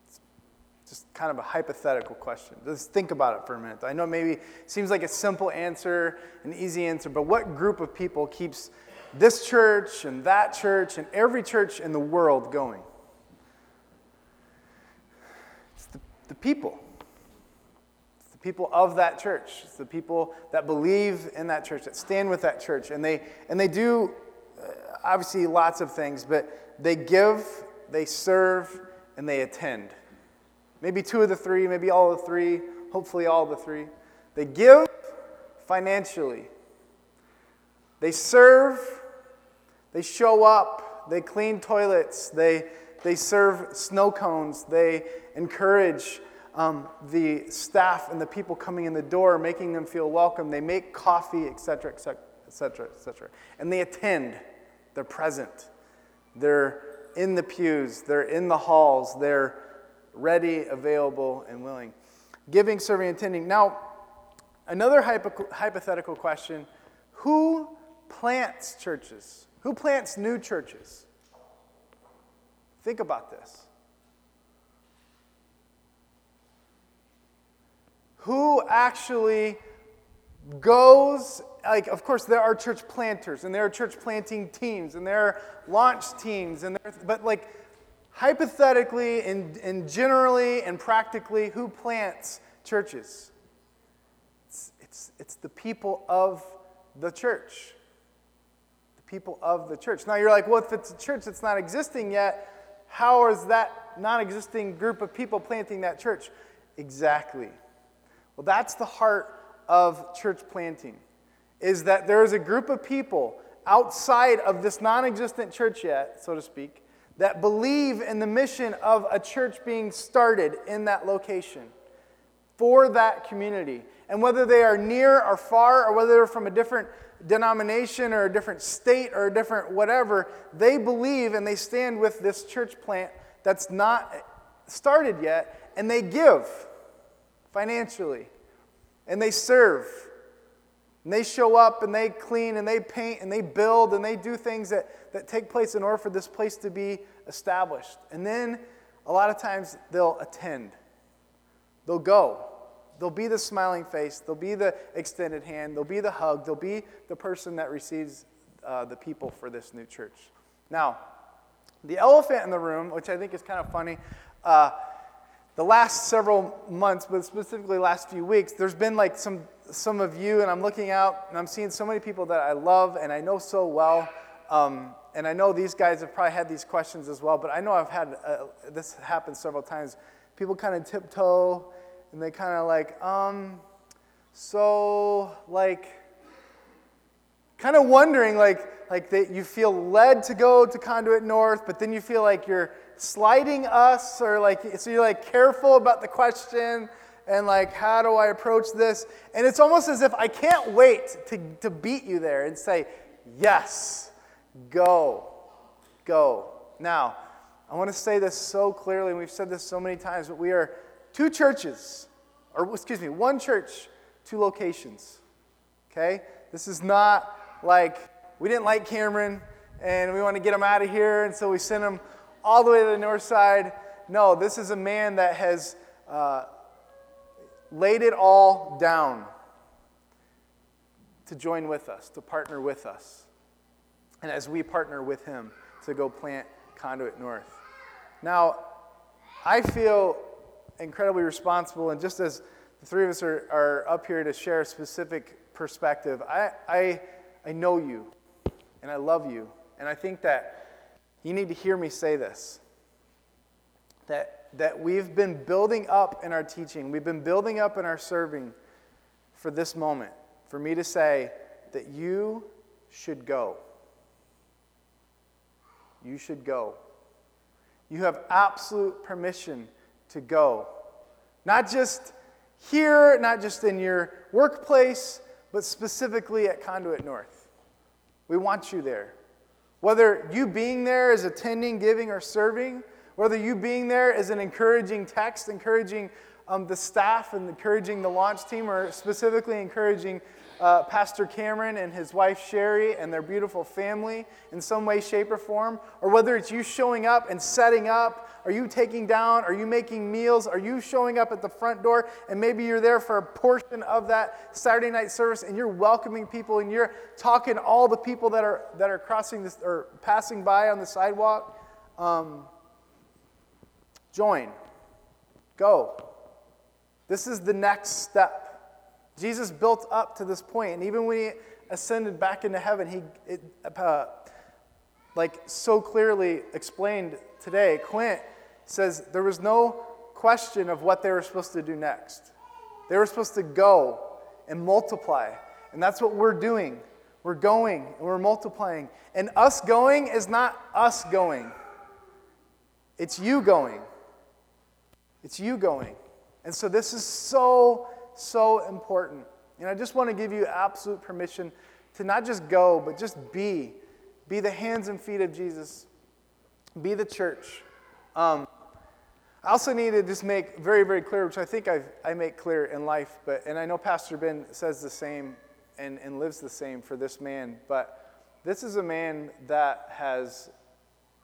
It's just kind of a hypothetical question. Just think about it for a minute. I know maybe it seems like a simple answer, an easy answer, but what group of people keeps this church and that church and every church in the world going? It's the, the people people of that church. The people that believe in that church, that stand with that church. And they, and they do uh, obviously lots of things, but they give, they serve, and they attend. Maybe two of the three, maybe all the three, hopefully all the three. They give financially, they serve, they show up, they clean toilets, they, they serve snow cones, they encourage um, the staff and the people coming in the door, making them feel welcome. They make coffee, etc., etc., etc., etc. And they attend. They're present. They're in the pews. They're in the halls. They're ready, available, and willing. Giving, serving, attending. Now, another hypo- hypothetical question Who plants churches? Who plants new churches? Think about this. Who actually goes like of course there are church planters and there are church planting teams and there are launch teams and there, but like hypothetically and, and generally and practically who plants churches? It's, it's, it's the people of the church. The people of the church. Now you're like well if it's a church that's not existing yet how is that non-existing group of people planting that church? Exactly well, that's the heart of church planting, is that there is a group of people outside of this non existent church yet, so to speak, that believe in the mission of a church being started in that location for that community. And whether they are near or far, or whether they're from a different denomination or a different state or a different whatever, they believe and they stand with this church plant that's not started yet, and they give financially. And they serve. And they show up and they clean and they paint and they build and they do things that, that take place in order for this place to be established. And then a lot of times they'll attend. They'll go. They'll be the smiling face, they'll be the extended hand, they'll be the hug, they'll be the person that receives uh, the people for this new church. Now, the elephant in the room, which I think is kind of funny, uh, the last several months, but specifically last few weeks, there's been like some some of you, and I'm looking out and I'm seeing so many people that I love and I know so well. Um, and I know these guys have probably had these questions as well, but I know I've had uh, this happen several times. People kind of tiptoe and they kind of like, um, so like, kind of wondering like, like that you feel led to go to Conduit North, but then you feel like you're sliding us, or like, so you're like careful about the question and like, how do I approach this? And it's almost as if I can't wait to, to beat you there and say, yes, go, go. Now, I want to say this so clearly, and we've said this so many times, but we are two churches, or excuse me, one church, two locations. Okay? This is not like we didn't like Cameron and we want to get him out of here, and so we sent him all the way to the north side. No, this is a man that has uh, laid it all down to join with us, to partner with us. And as we partner with him to go plant Conduit North. Now, I feel incredibly responsible, and just as the three of us are, are up here to share a specific perspective, I, I, I know you, and I love you, and I think that you need to hear me say this. That that we've been building up in our teaching, we've been building up in our serving for this moment, for me to say that you should go. You should go. You have absolute permission to go. Not just here, not just in your workplace, but specifically at Conduit North. We want you there. Whether you being there is attending, giving, or serving, whether you being there is an encouraging text, encouraging um, the staff and encouraging the launch team, or specifically encouraging uh, Pastor Cameron and his wife Sherry and their beautiful family in some way, shape, or form, or whether it's you showing up and setting up, are you taking down, are you making meals, are you showing up at the front door, and maybe you're there for a portion of that Saturday night service and you're welcoming people and you're talking to all the people that are, that are crossing this or passing by on the sidewalk. Um, Join. Go. This is the next step. Jesus built up to this point, and even when he ascended back into heaven, he it, uh, like so clearly explained today. Clint says there was no question of what they were supposed to do next. They were supposed to go and multiply, and that's what we're doing. We're going and we're multiplying, and us going is not us going. It's you going. It's you going. And so this is so, so important. And I just want to give you absolute permission to not just go, but just be. Be the hands and feet of Jesus. Be the church. Um, I also need to just make very, very clear, which I think I've, i make clear in life, but, and I know Pastor Ben says the same and, and lives the same for this man, but this is a man that has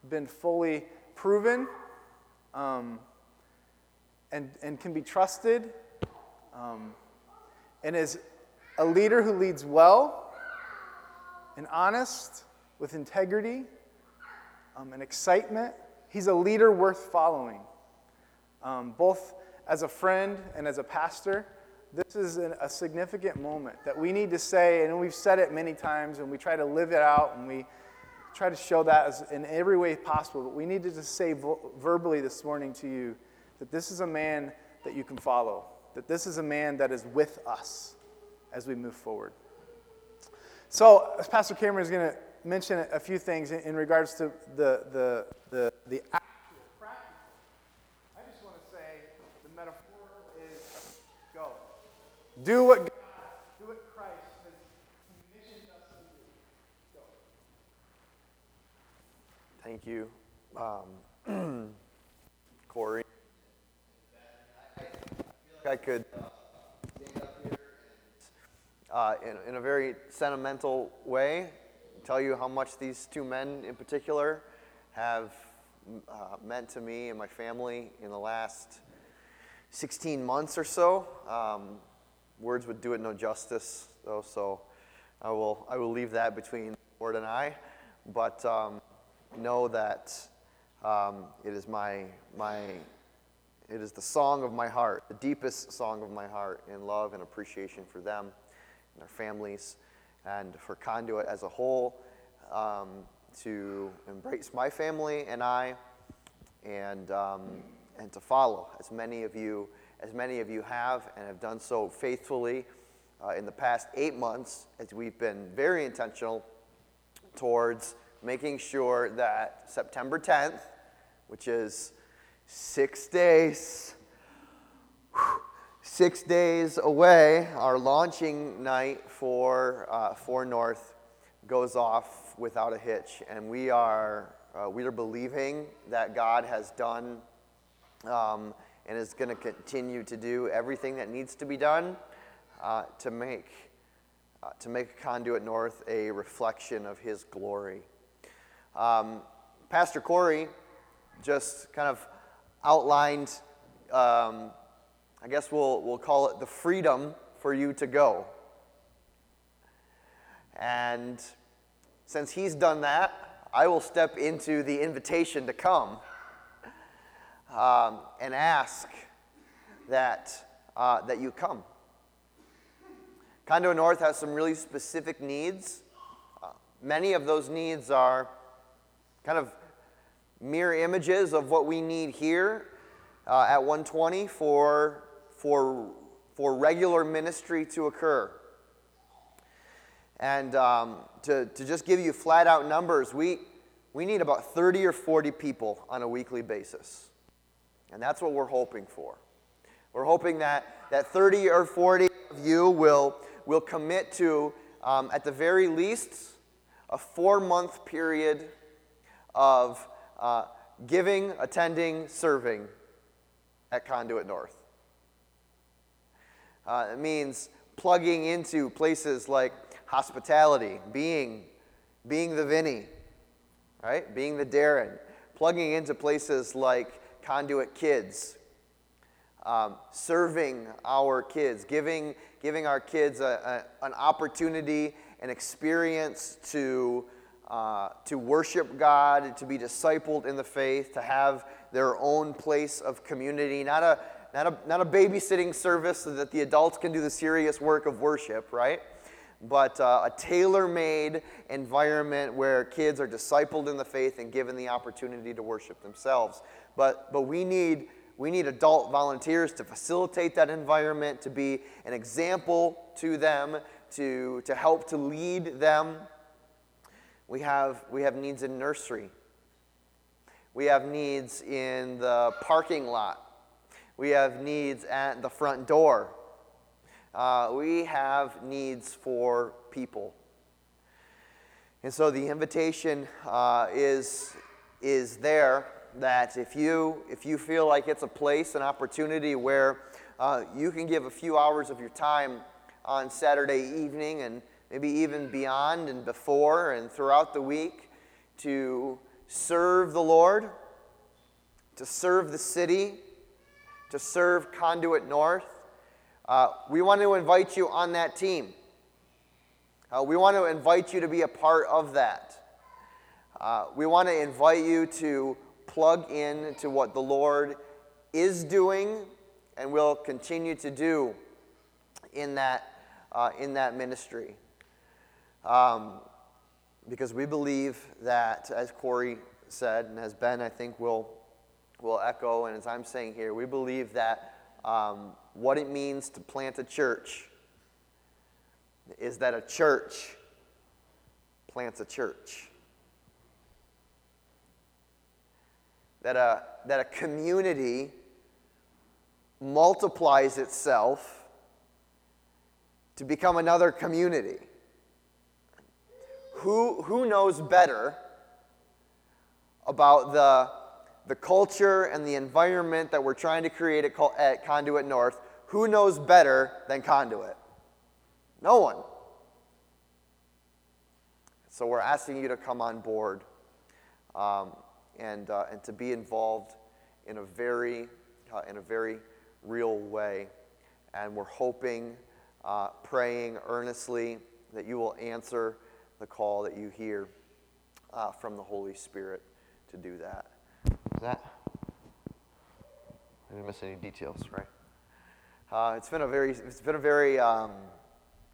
been fully proven. Um, and, and can be trusted, um, and is a leader who leads well and honest, with integrity um, and excitement. He's a leader worth following, um, both as a friend and as a pastor. This is an, a significant moment that we need to say, and we've said it many times, and we try to live it out, and we try to show that as, in every way possible. But we need to just say vo- verbally this morning to you that this is a man that you can follow, that this is a man that is with us as we move forward. So, as Pastor Cameron is going to mention a few things in, in regards to the, the, the, the actual practice, I just want to say the metaphor is go. Do what God, do what Christ has commissioned us to do. Thank you, um, Corey. I could stand up here uh, in, in a very sentimental way tell you how much these two men in particular have uh, meant to me and my family in the last 16 months or so. Um, words would do it no justice, though, so I will, I will leave that between the Lord and I. But um, know that um, it is my, my, it is the song of my heart, the deepest song of my heart in love and appreciation for them and their families and for Conduit as a whole um, to embrace my family and I and, um, and to follow as many of you as many of you have and have done so faithfully uh, in the past eight months as we've been very intentional towards making sure that September 10th, which is six days, six days away, our launching night for, uh, for North goes off without a hitch. And we are, uh, we are believing that God has done um, and is going to continue to do everything that needs to be done uh, to make uh, to make Conduit North a reflection of His glory. Um, Pastor Corey just kind of outlined, um, I guess we'll, we'll call it the freedom for you to go. And since he's done that, I will step into the invitation to come um, and ask that, uh, that you come. Conduit North has some really specific needs. Uh, many of those needs are kind of mirror images of what we need here uh, at 120 for, for, for regular ministry to occur. And um, to, to just give you flat out numbers, we, we need about 30 or 40 people on a weekly basis. And that's what we're hoping for. We're hoping that, that 30 or 40 of you will, will commit to, um, at the very least, a four month period of uh, giving, attending, serving at Conduit North. Uh, it means plugging into places like hospitality, being, being the Vinny, right? Being the Darren, plugging into places like Conduit Kids, um, serving our kids, giving, giving our kids a, a, an opportunity, an experience to, uh, to worship God, to be discipled in the faith, to have their own place of community, not a, not a, not a babysitting service so that the adults can do the serious work of worship, right? But uh, a tailor made environment where kids are discipled in the faith and given the opportunity to worship themselves. But, but we, need, we need adult volunteers to facilitate that environment, to be an example to them, to, to help to lead them. We have, we have needs in nursery. We have needs in the parking lot. We have needs at the front door. Uh, we have needs for people. And so the invitation uh, is, is there that if you, if you feel like it's a place, an opportunity where uh, you can give a few hours of your time on Saturday evening and maybe even beyond and before and throughout the week to serve the Lord, to serve the city, to serve Conduit North, uh, we want to invite you on that team. Uh, we want to invite you to be a part of that. Uh, we want to invite you to plug in to what the Lord is doing and will continue to do in that, uh, in that ministry. Um, because we believe that, as Corey said, and as Ben, I think, will, will echo, and as I'm saying here, we believe that um, what it means to plant a church is that a church plants a church. That a, that a community multiplies itself to become another community. Who, who knows better about the, the culture and the environment that we're trying to create at, at Conduit North? Who knows better than Conduit? No one. So we're asking you to come on board. Um, and, uh, and to be involved in a very, uh, in a very real way. And we're hoping, uh, praying earnestly that you will answer the call that you hear uh, from the Holy Spirit to do that. Is that? I didn't miss any details, right? Uh, it's been a very, it's been a very, um,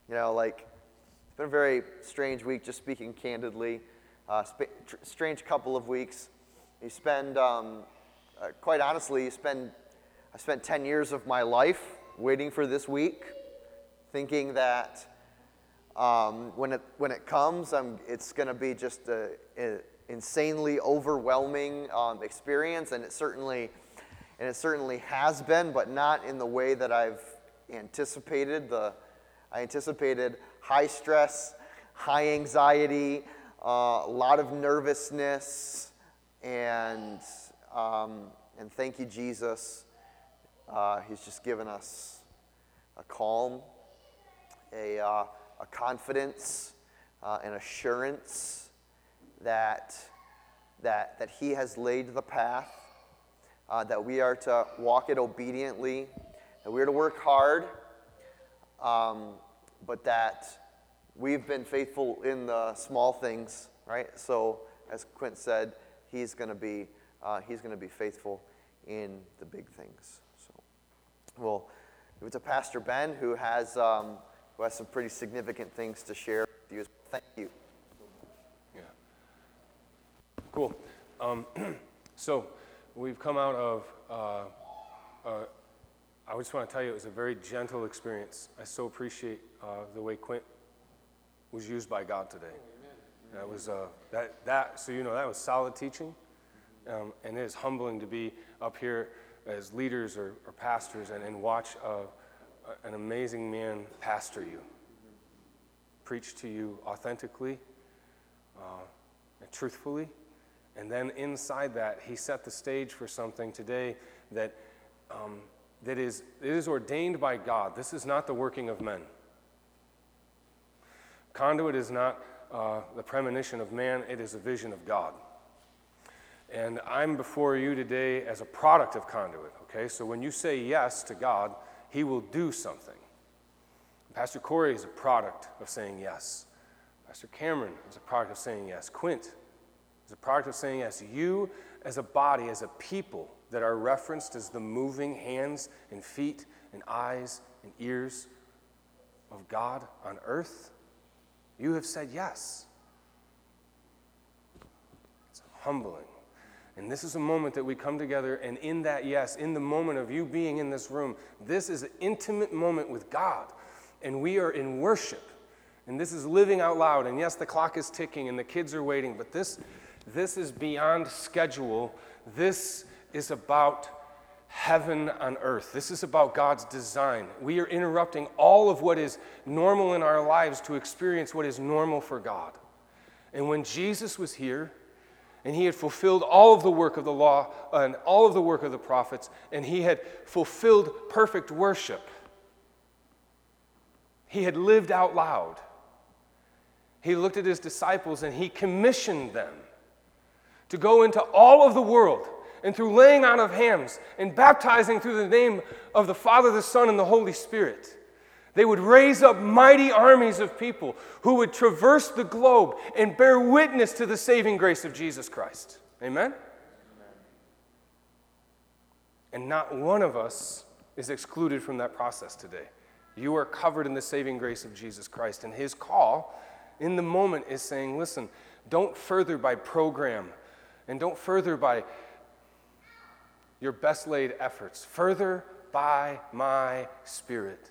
you know, like, it's been a very strange week, just speaking candidly. Uh, sp- tr- strange couple of weeks. You spend, um, uh, quite honestly, you spend, I spent 10 years of my life waiting for this week, thinking that um, when, it, when it comes, um, it's going to be just an insanely overwhelming um, experience, and it certainly, and it certainly has been, but not in the way that I've anticipated. The, I anticipated high stress, high anxiety, uh, a lot of nervousness, and, um, and thank you, Jesus. Uh, he's just given us a calm, a, uh, a confidence, uh, an assurance that, that, that He has laid the path, uh, that we are to walk it obediently, that we are to work hard, um, but that we've been faithful in the small things, right? So, as Quint said, He's going to be uh, He's going to be faithful in the big things. So, well, it a Pastor Ben who has. Um, who has some pretty significant things to share with you. Thank you. Yeah. Cool. Um, so we've come out of, uh, uh, I just want to tell you, it was a very gentle experience. I so appreciate uh, the way Quint was used by God today. That was, uh, that, that, so you know, that was solid teaching. Um, and it is humbling to be up here as leaders or, or pastors and, and watch an amazing man pastor you, preach to you authentically uh, and truthfully. And then inside that, he set the stage for something today that, um, that is, it is ordained by God. This is not the working of men. Conduit is not uh, the premonition of man, it is a vision of God. And I'm before you today as a product of conduit, okay? So when you say yes to God, he will do something. Pastor Corey is a product of saying yes. Pastor Cameron is a product of saying yes. Quint is a product of saying yes. You, as a body, as a people that are referenced as the moving hands and feet and eyes and ears of God on earth, you have said yes. It's humbling. And this is a moment that we come together, and in that yes, in the moment of you being in this room, this is an intimate moment with God. And we are in worship. And this is living out loud. And yes, the clock is ticking and the kids are waiting, but this, this is beyond schedule. This is about heaven on earth. This is about God's design. We are interrupting all of what is normal in our lives to experience what is normal for God. And when Jesus was here, and he had fulfilled all of the work of the law and all of the work of the prophets, and he had fulfilled perfect worship. He had lived out loud. He looked at his disciples and he commissioned them to go into all of the world and through laying on of hands and baptizing through the name of the Father, the Son, and the Holy Spirit they would raise up mighty armies of people who would traverse the globe and bear witness to the saving grace of Jesus Christ. Amen? And not one of us is excluded from that process today. You are covered in the saving grace of Jesus Christ. And his call in the moment is saying, listen, don't further by program and don't further by your best laid efforts, further by my spirit.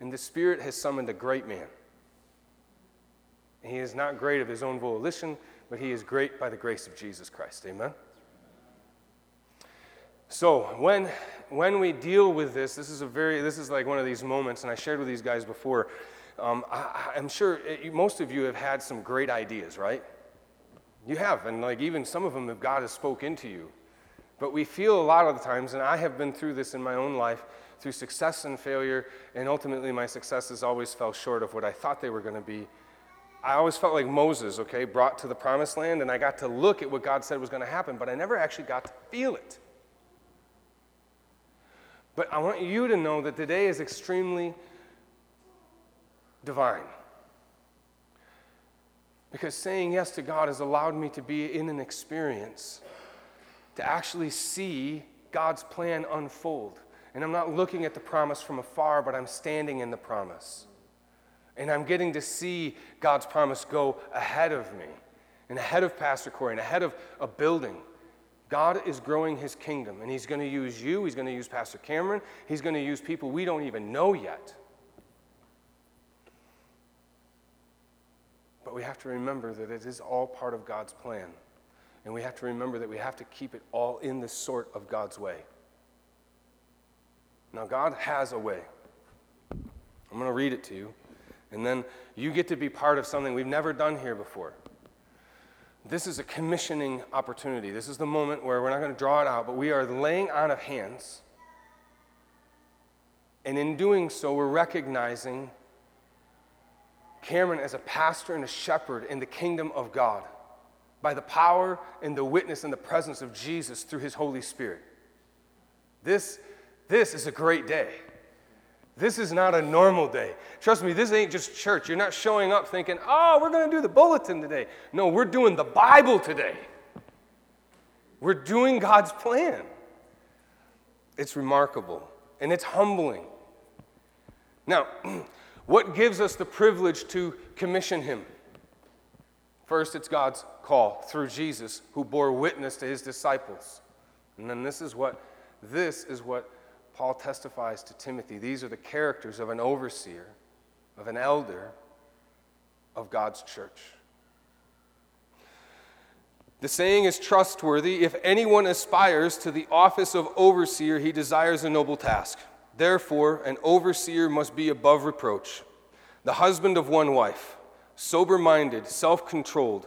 And the Spirit has summoned a great man. He is not great of his own volition, but he is great by the grace of Jesus Christ. Amen? So when, when we deal with this, this is a very, this is like one of these moments, and I shared with these guys before. Um, I, am sure it, most of you have had some great ideas, right? You have, and like even some of them, if God has spoke into you. But we feel a lot of the times, and I have been through this in my own life, through success and failure, and ultimately my successes always fell short of what I thought they were going to be. I always felt like Moses, okay, brought to the promised land, and I got to look at what God said was going to happen, but I never actually got to feel it. But I want you to know that today is extremely divine. Because saying yes to God has allowed me to be in an experience to actually see God's plan unfold. And I'm not looking at the promise from afar, but I'm standing in the promise. And I'm getting to see God's promise go ahead of me and ahead of Pastor Corey and ahead of a building. God is growing his kingdom, and he's going to use you, he's going to use Pastor Cameron, he's going to use people we don't even know yet. But we have to remember that it is all part of God's plan. And we have to remember that we have to keep it all in the sort of God's way. Now, God has a way. I'm going to read it to you. And then you get to be part of something we've never done here before. This is a commissioning opportunity. This is the moment where we're not going to draw it out, but we are laying on of hands. And in doing so, we're recognizing Cameron as a pastor and a shepherd in the kingdom of God by the power and the witness and the presence of Jesus through his Holy Spirit. This, this is a great day. This is not a normal day. Trust me, this ain't just church. You're not showing up thinking, oh, we're going to do the bulletin today. No, we're doing the Bible today. We're doing God's plan. It's remarkable and it's humbling. Now, what gives us the privilege to commission him? First, it's God's call through Jesus, who bore witness to his disciples. And then this is what this is what Paul testifies to Timothy. These are the characters of an overseer, of an elder of God's church. The saying is trustworthy. If anyone aspires to the office of overseer, he desires a noble task. Therefore, an overseer must be above reproach, the husband of one wife sober minded, self controlled,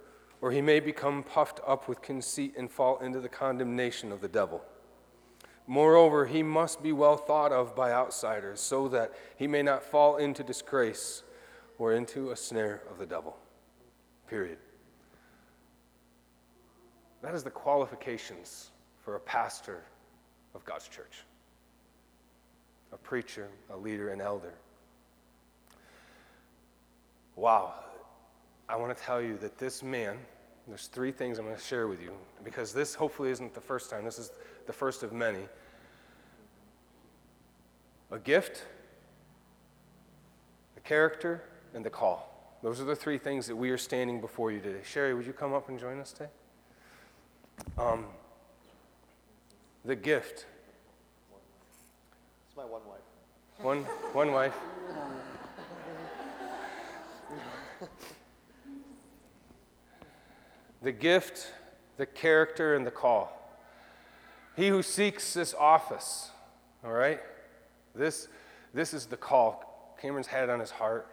or he may become puffed up with conceit and fall into the condemnation of the devil. Moreover, he must be well thought of by outsiders, so that he may not fall into disgrace or into a snare of the devil. Period. That is the qualifications for a pastor of God's church a preacher, a leader, an elder. Wow. I want to tell you that this man, there's three things I'm going to share with you because this hopefully isn't the first time. This is the first of many. A gift, the character, and the call. Those are the three things that we are standing before you today. Sherry, would you come up and join us today? Um, the gift. It's my one wife. One, one wife. the gift, the character, and the call. He who seeks this office, all right? This, this is the call. Cameron's had it on his heart.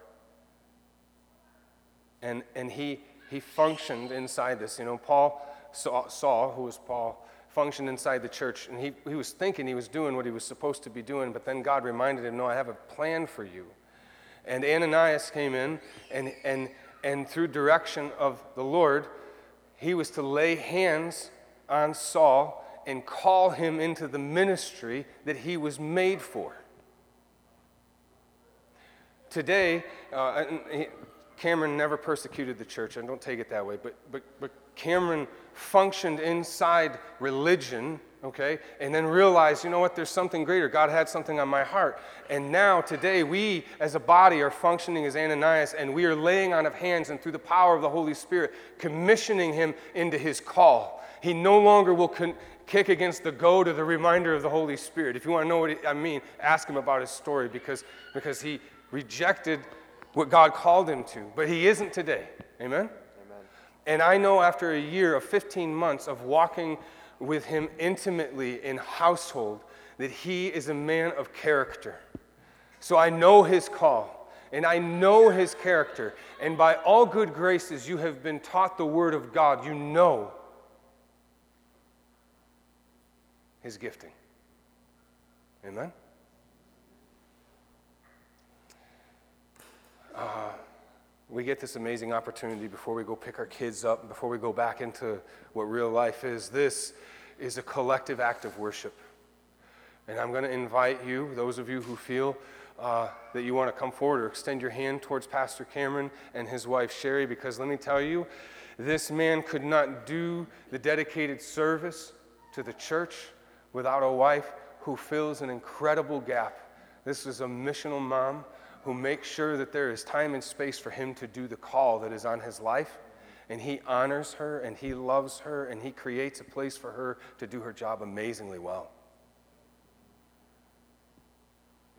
And, and he, he functioned inside this. You know, Paul, Saul, who was Paul, functioned inside the church, and he, he was thinking he was doing what he was supposed to be doing, but then God reminded him, No, I have a plan for you. And Ananias came in, and, and, and through direction of the Lord, he was to lay hands on Saul and call him into the ministry that he was made for. Today, uh, Cameron never persecuted the church, and don't take it that way, but, but, but Cameron functioned inside religion okay? And then realize, you know what, there's something greater. God had something on my heart. And now, today, we as a body are functioning as Ananias, and we are laying on of hands and through the power of the Holy Spirit, commissioning him into his call. He no longer will con- kick against the goad of the reminder of the Holy Spirit. If you want to know what I mean, ask him about his story because, because he rejected what God called him to. But he isn't today. Amen? Amen. And I know after a year of 15 months of walking with him intimately in household that he is a man of character. So I know his call and I know his character. And by all good graces, you have been taught the word of God. You know his gifting. Amen? Uh, we get this amazing opportunity before we go pick our kids up, before we go back into what real life is. This is a collective act of worship. And I'm going to invite you, those of you who feel uh, that you want to come forward or extend your hand towards Pastor Cameron and his wife Sherry, because let me tell you, this man could not do the dedicated service to the church without a wife who fills an incredible gap. This is a missional mom who makes sure that there is time and space for him to do the call that is on his life. And he honors her and he loves her and he creates a place for her to do her job amazingly well.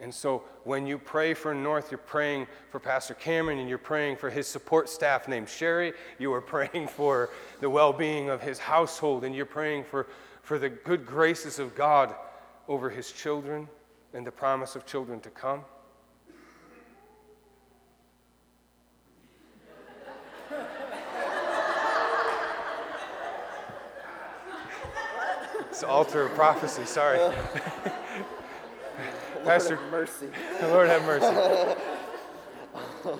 And so when you pray for North, you're praying for Pastor Cameron and you're praying for his support staff named Sherry. You are praying for the well being of his household and you're praying for, for the good graces of God over his children and the promise of children to come. It's altar of prophecy, sorry. Uh, pastor, Lord have mercy. Lord have mercy.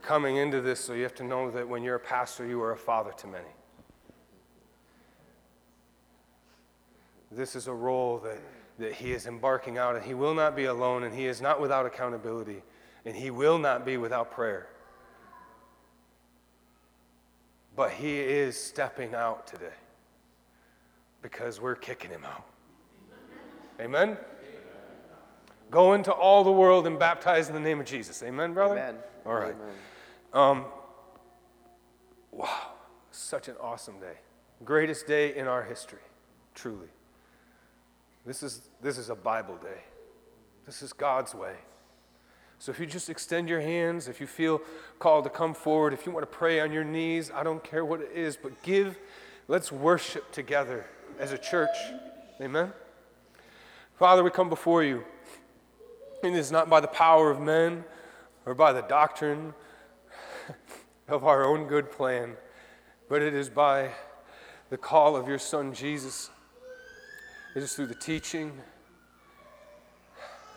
Coming into this, so you have to know that when you're a pastor, you are a father to many. This is a role that, that he is embarking out, and he will not be alone, and he is not without accountability, and he will not be without prayer. But he is stepping out today because we're kicking him out. Amen? Go into all the world and baptize in the name of Jesus. Amen, brother? Amen. All right. Amen. Um, wow, such an awesome day. Greatest day in our history, truly. This is, this is a Bible day. This is God's way. So if you just extend your hands, if you feel called to come forward, if you want to pray on your knees, I don't care what it is, but give, let's worship together as a church. Amen? Father, we come before you. And it is not by the power of men or by the doctrine of our own good plan, but it is by the call of your Son Jesus. It is through the teaching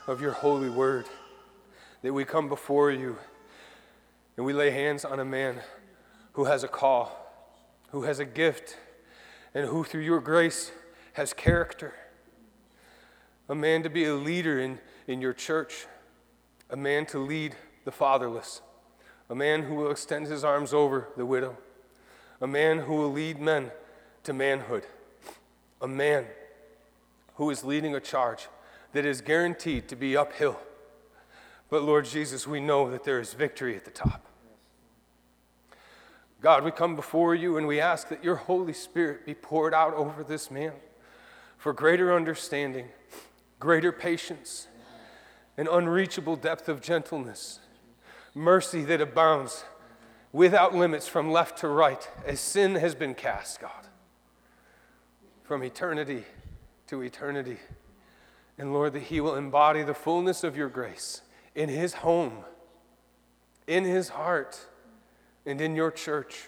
of your holy word that we come before you and we lay hands on a man who has a call, who has a gift, and who through your grace has character. A man to be a leader in, in your church, a man to lead the fatherless, a man who will extend his arms over the widow, a man who will lead men to manhood, a man who is leading a charge that is guaranteed to be uphill. But Lord Jesus, we know that there is victory at the top. God, we come before you and we ask that your Holy Spirit be poured out over this man for greater understanding, greater patience, an unreachable depth of gentleness, mercy that abounds without limits from left to right as sin has been cast, God, from eternity to eternity. And Lord, that he will embody the fullness of your grace in his home, in his heart, and in your church.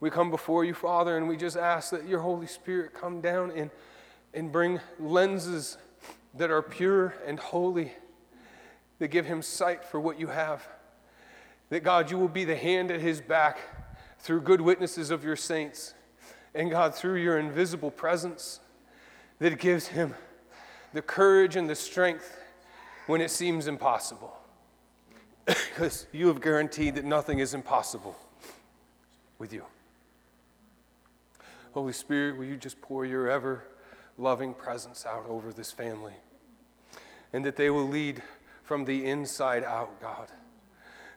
We come before you, Father, and we just ask that your Holy Spirit come down and, and bring lenses that are pure and holy, that give him sight for what you have. That, God, you will be the hand at his back through good witnesses of your saints. And, God, through your invisible presence, that gives him the courage and the strength when it seems impossible. Because you have guaranteed that nothing is impossible with you. Holy Spirit, will you just pour your ever loving presence out over this family? And that they will lead from the inside out, God.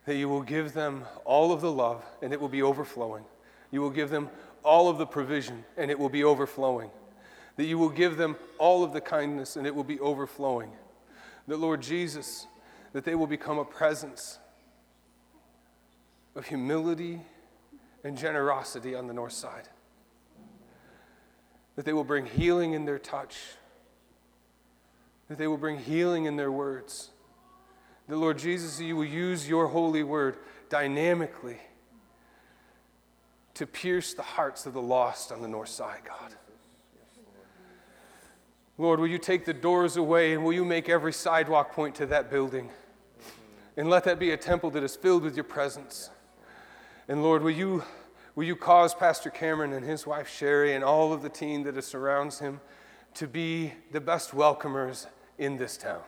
That you will give them all of the love and it will be overflowing. You will give them all of the provision and it will be overflowing. That you will give them all of the kindness and it will be overflowing. That, Lord Jesus, that they will become a presence of humility and generosity on the north side. That they will bring healing in their touch. that they will bring healing in their words. The Lord Jesus, you will use your holy word dynamically to pierce the hearts of the lost on the north side, God. Lord, will you take the doors away and will you make every sidewalk point to that building? And let that be a temple that is filled with your presence. And Lord, will you, will you cause Pastor Cameron and his wife Sherry and all of the team that surrounds him to be the best welcomers in this town?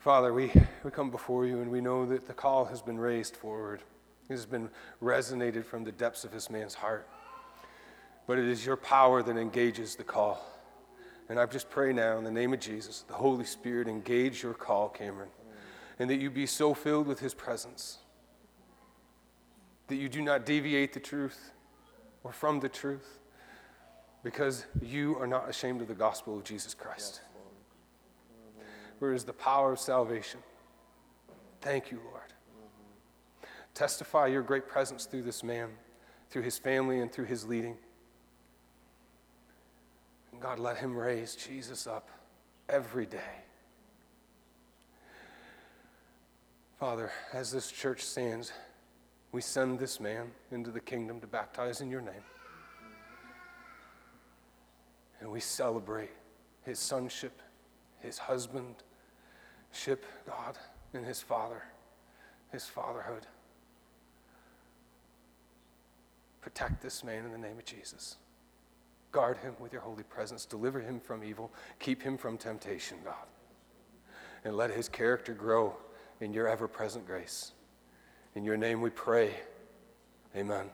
Father, we, we come before you and we know that the call has been raised forward. It has been resonated from the depths of this man's heart. But it is your power that engages the call. And I just pray now in the name of Jesus, the Holy Spirit engage your call, Cameron, and that you be so filled with his presence that you do not deviate the truth or from the truth because you are not ashamed of the gospel of Jesus Christ where is the power of salvation. Thank you, Lord. Testify your great presence through this man, through his family, and through his leading. God, let him raise Jesus up every day. Father, as this church stands, we send this man into the kingdom to baptize in your name. And we celebrate his sonship, his husbandship, God and his father, his fatherhood. Protect this man in the name of Jesus. Guard him with your holy presence. Deliver him from evil. Keep him from temptation, God. And let his character grow in your ever present grace. In your name we pray. Amen.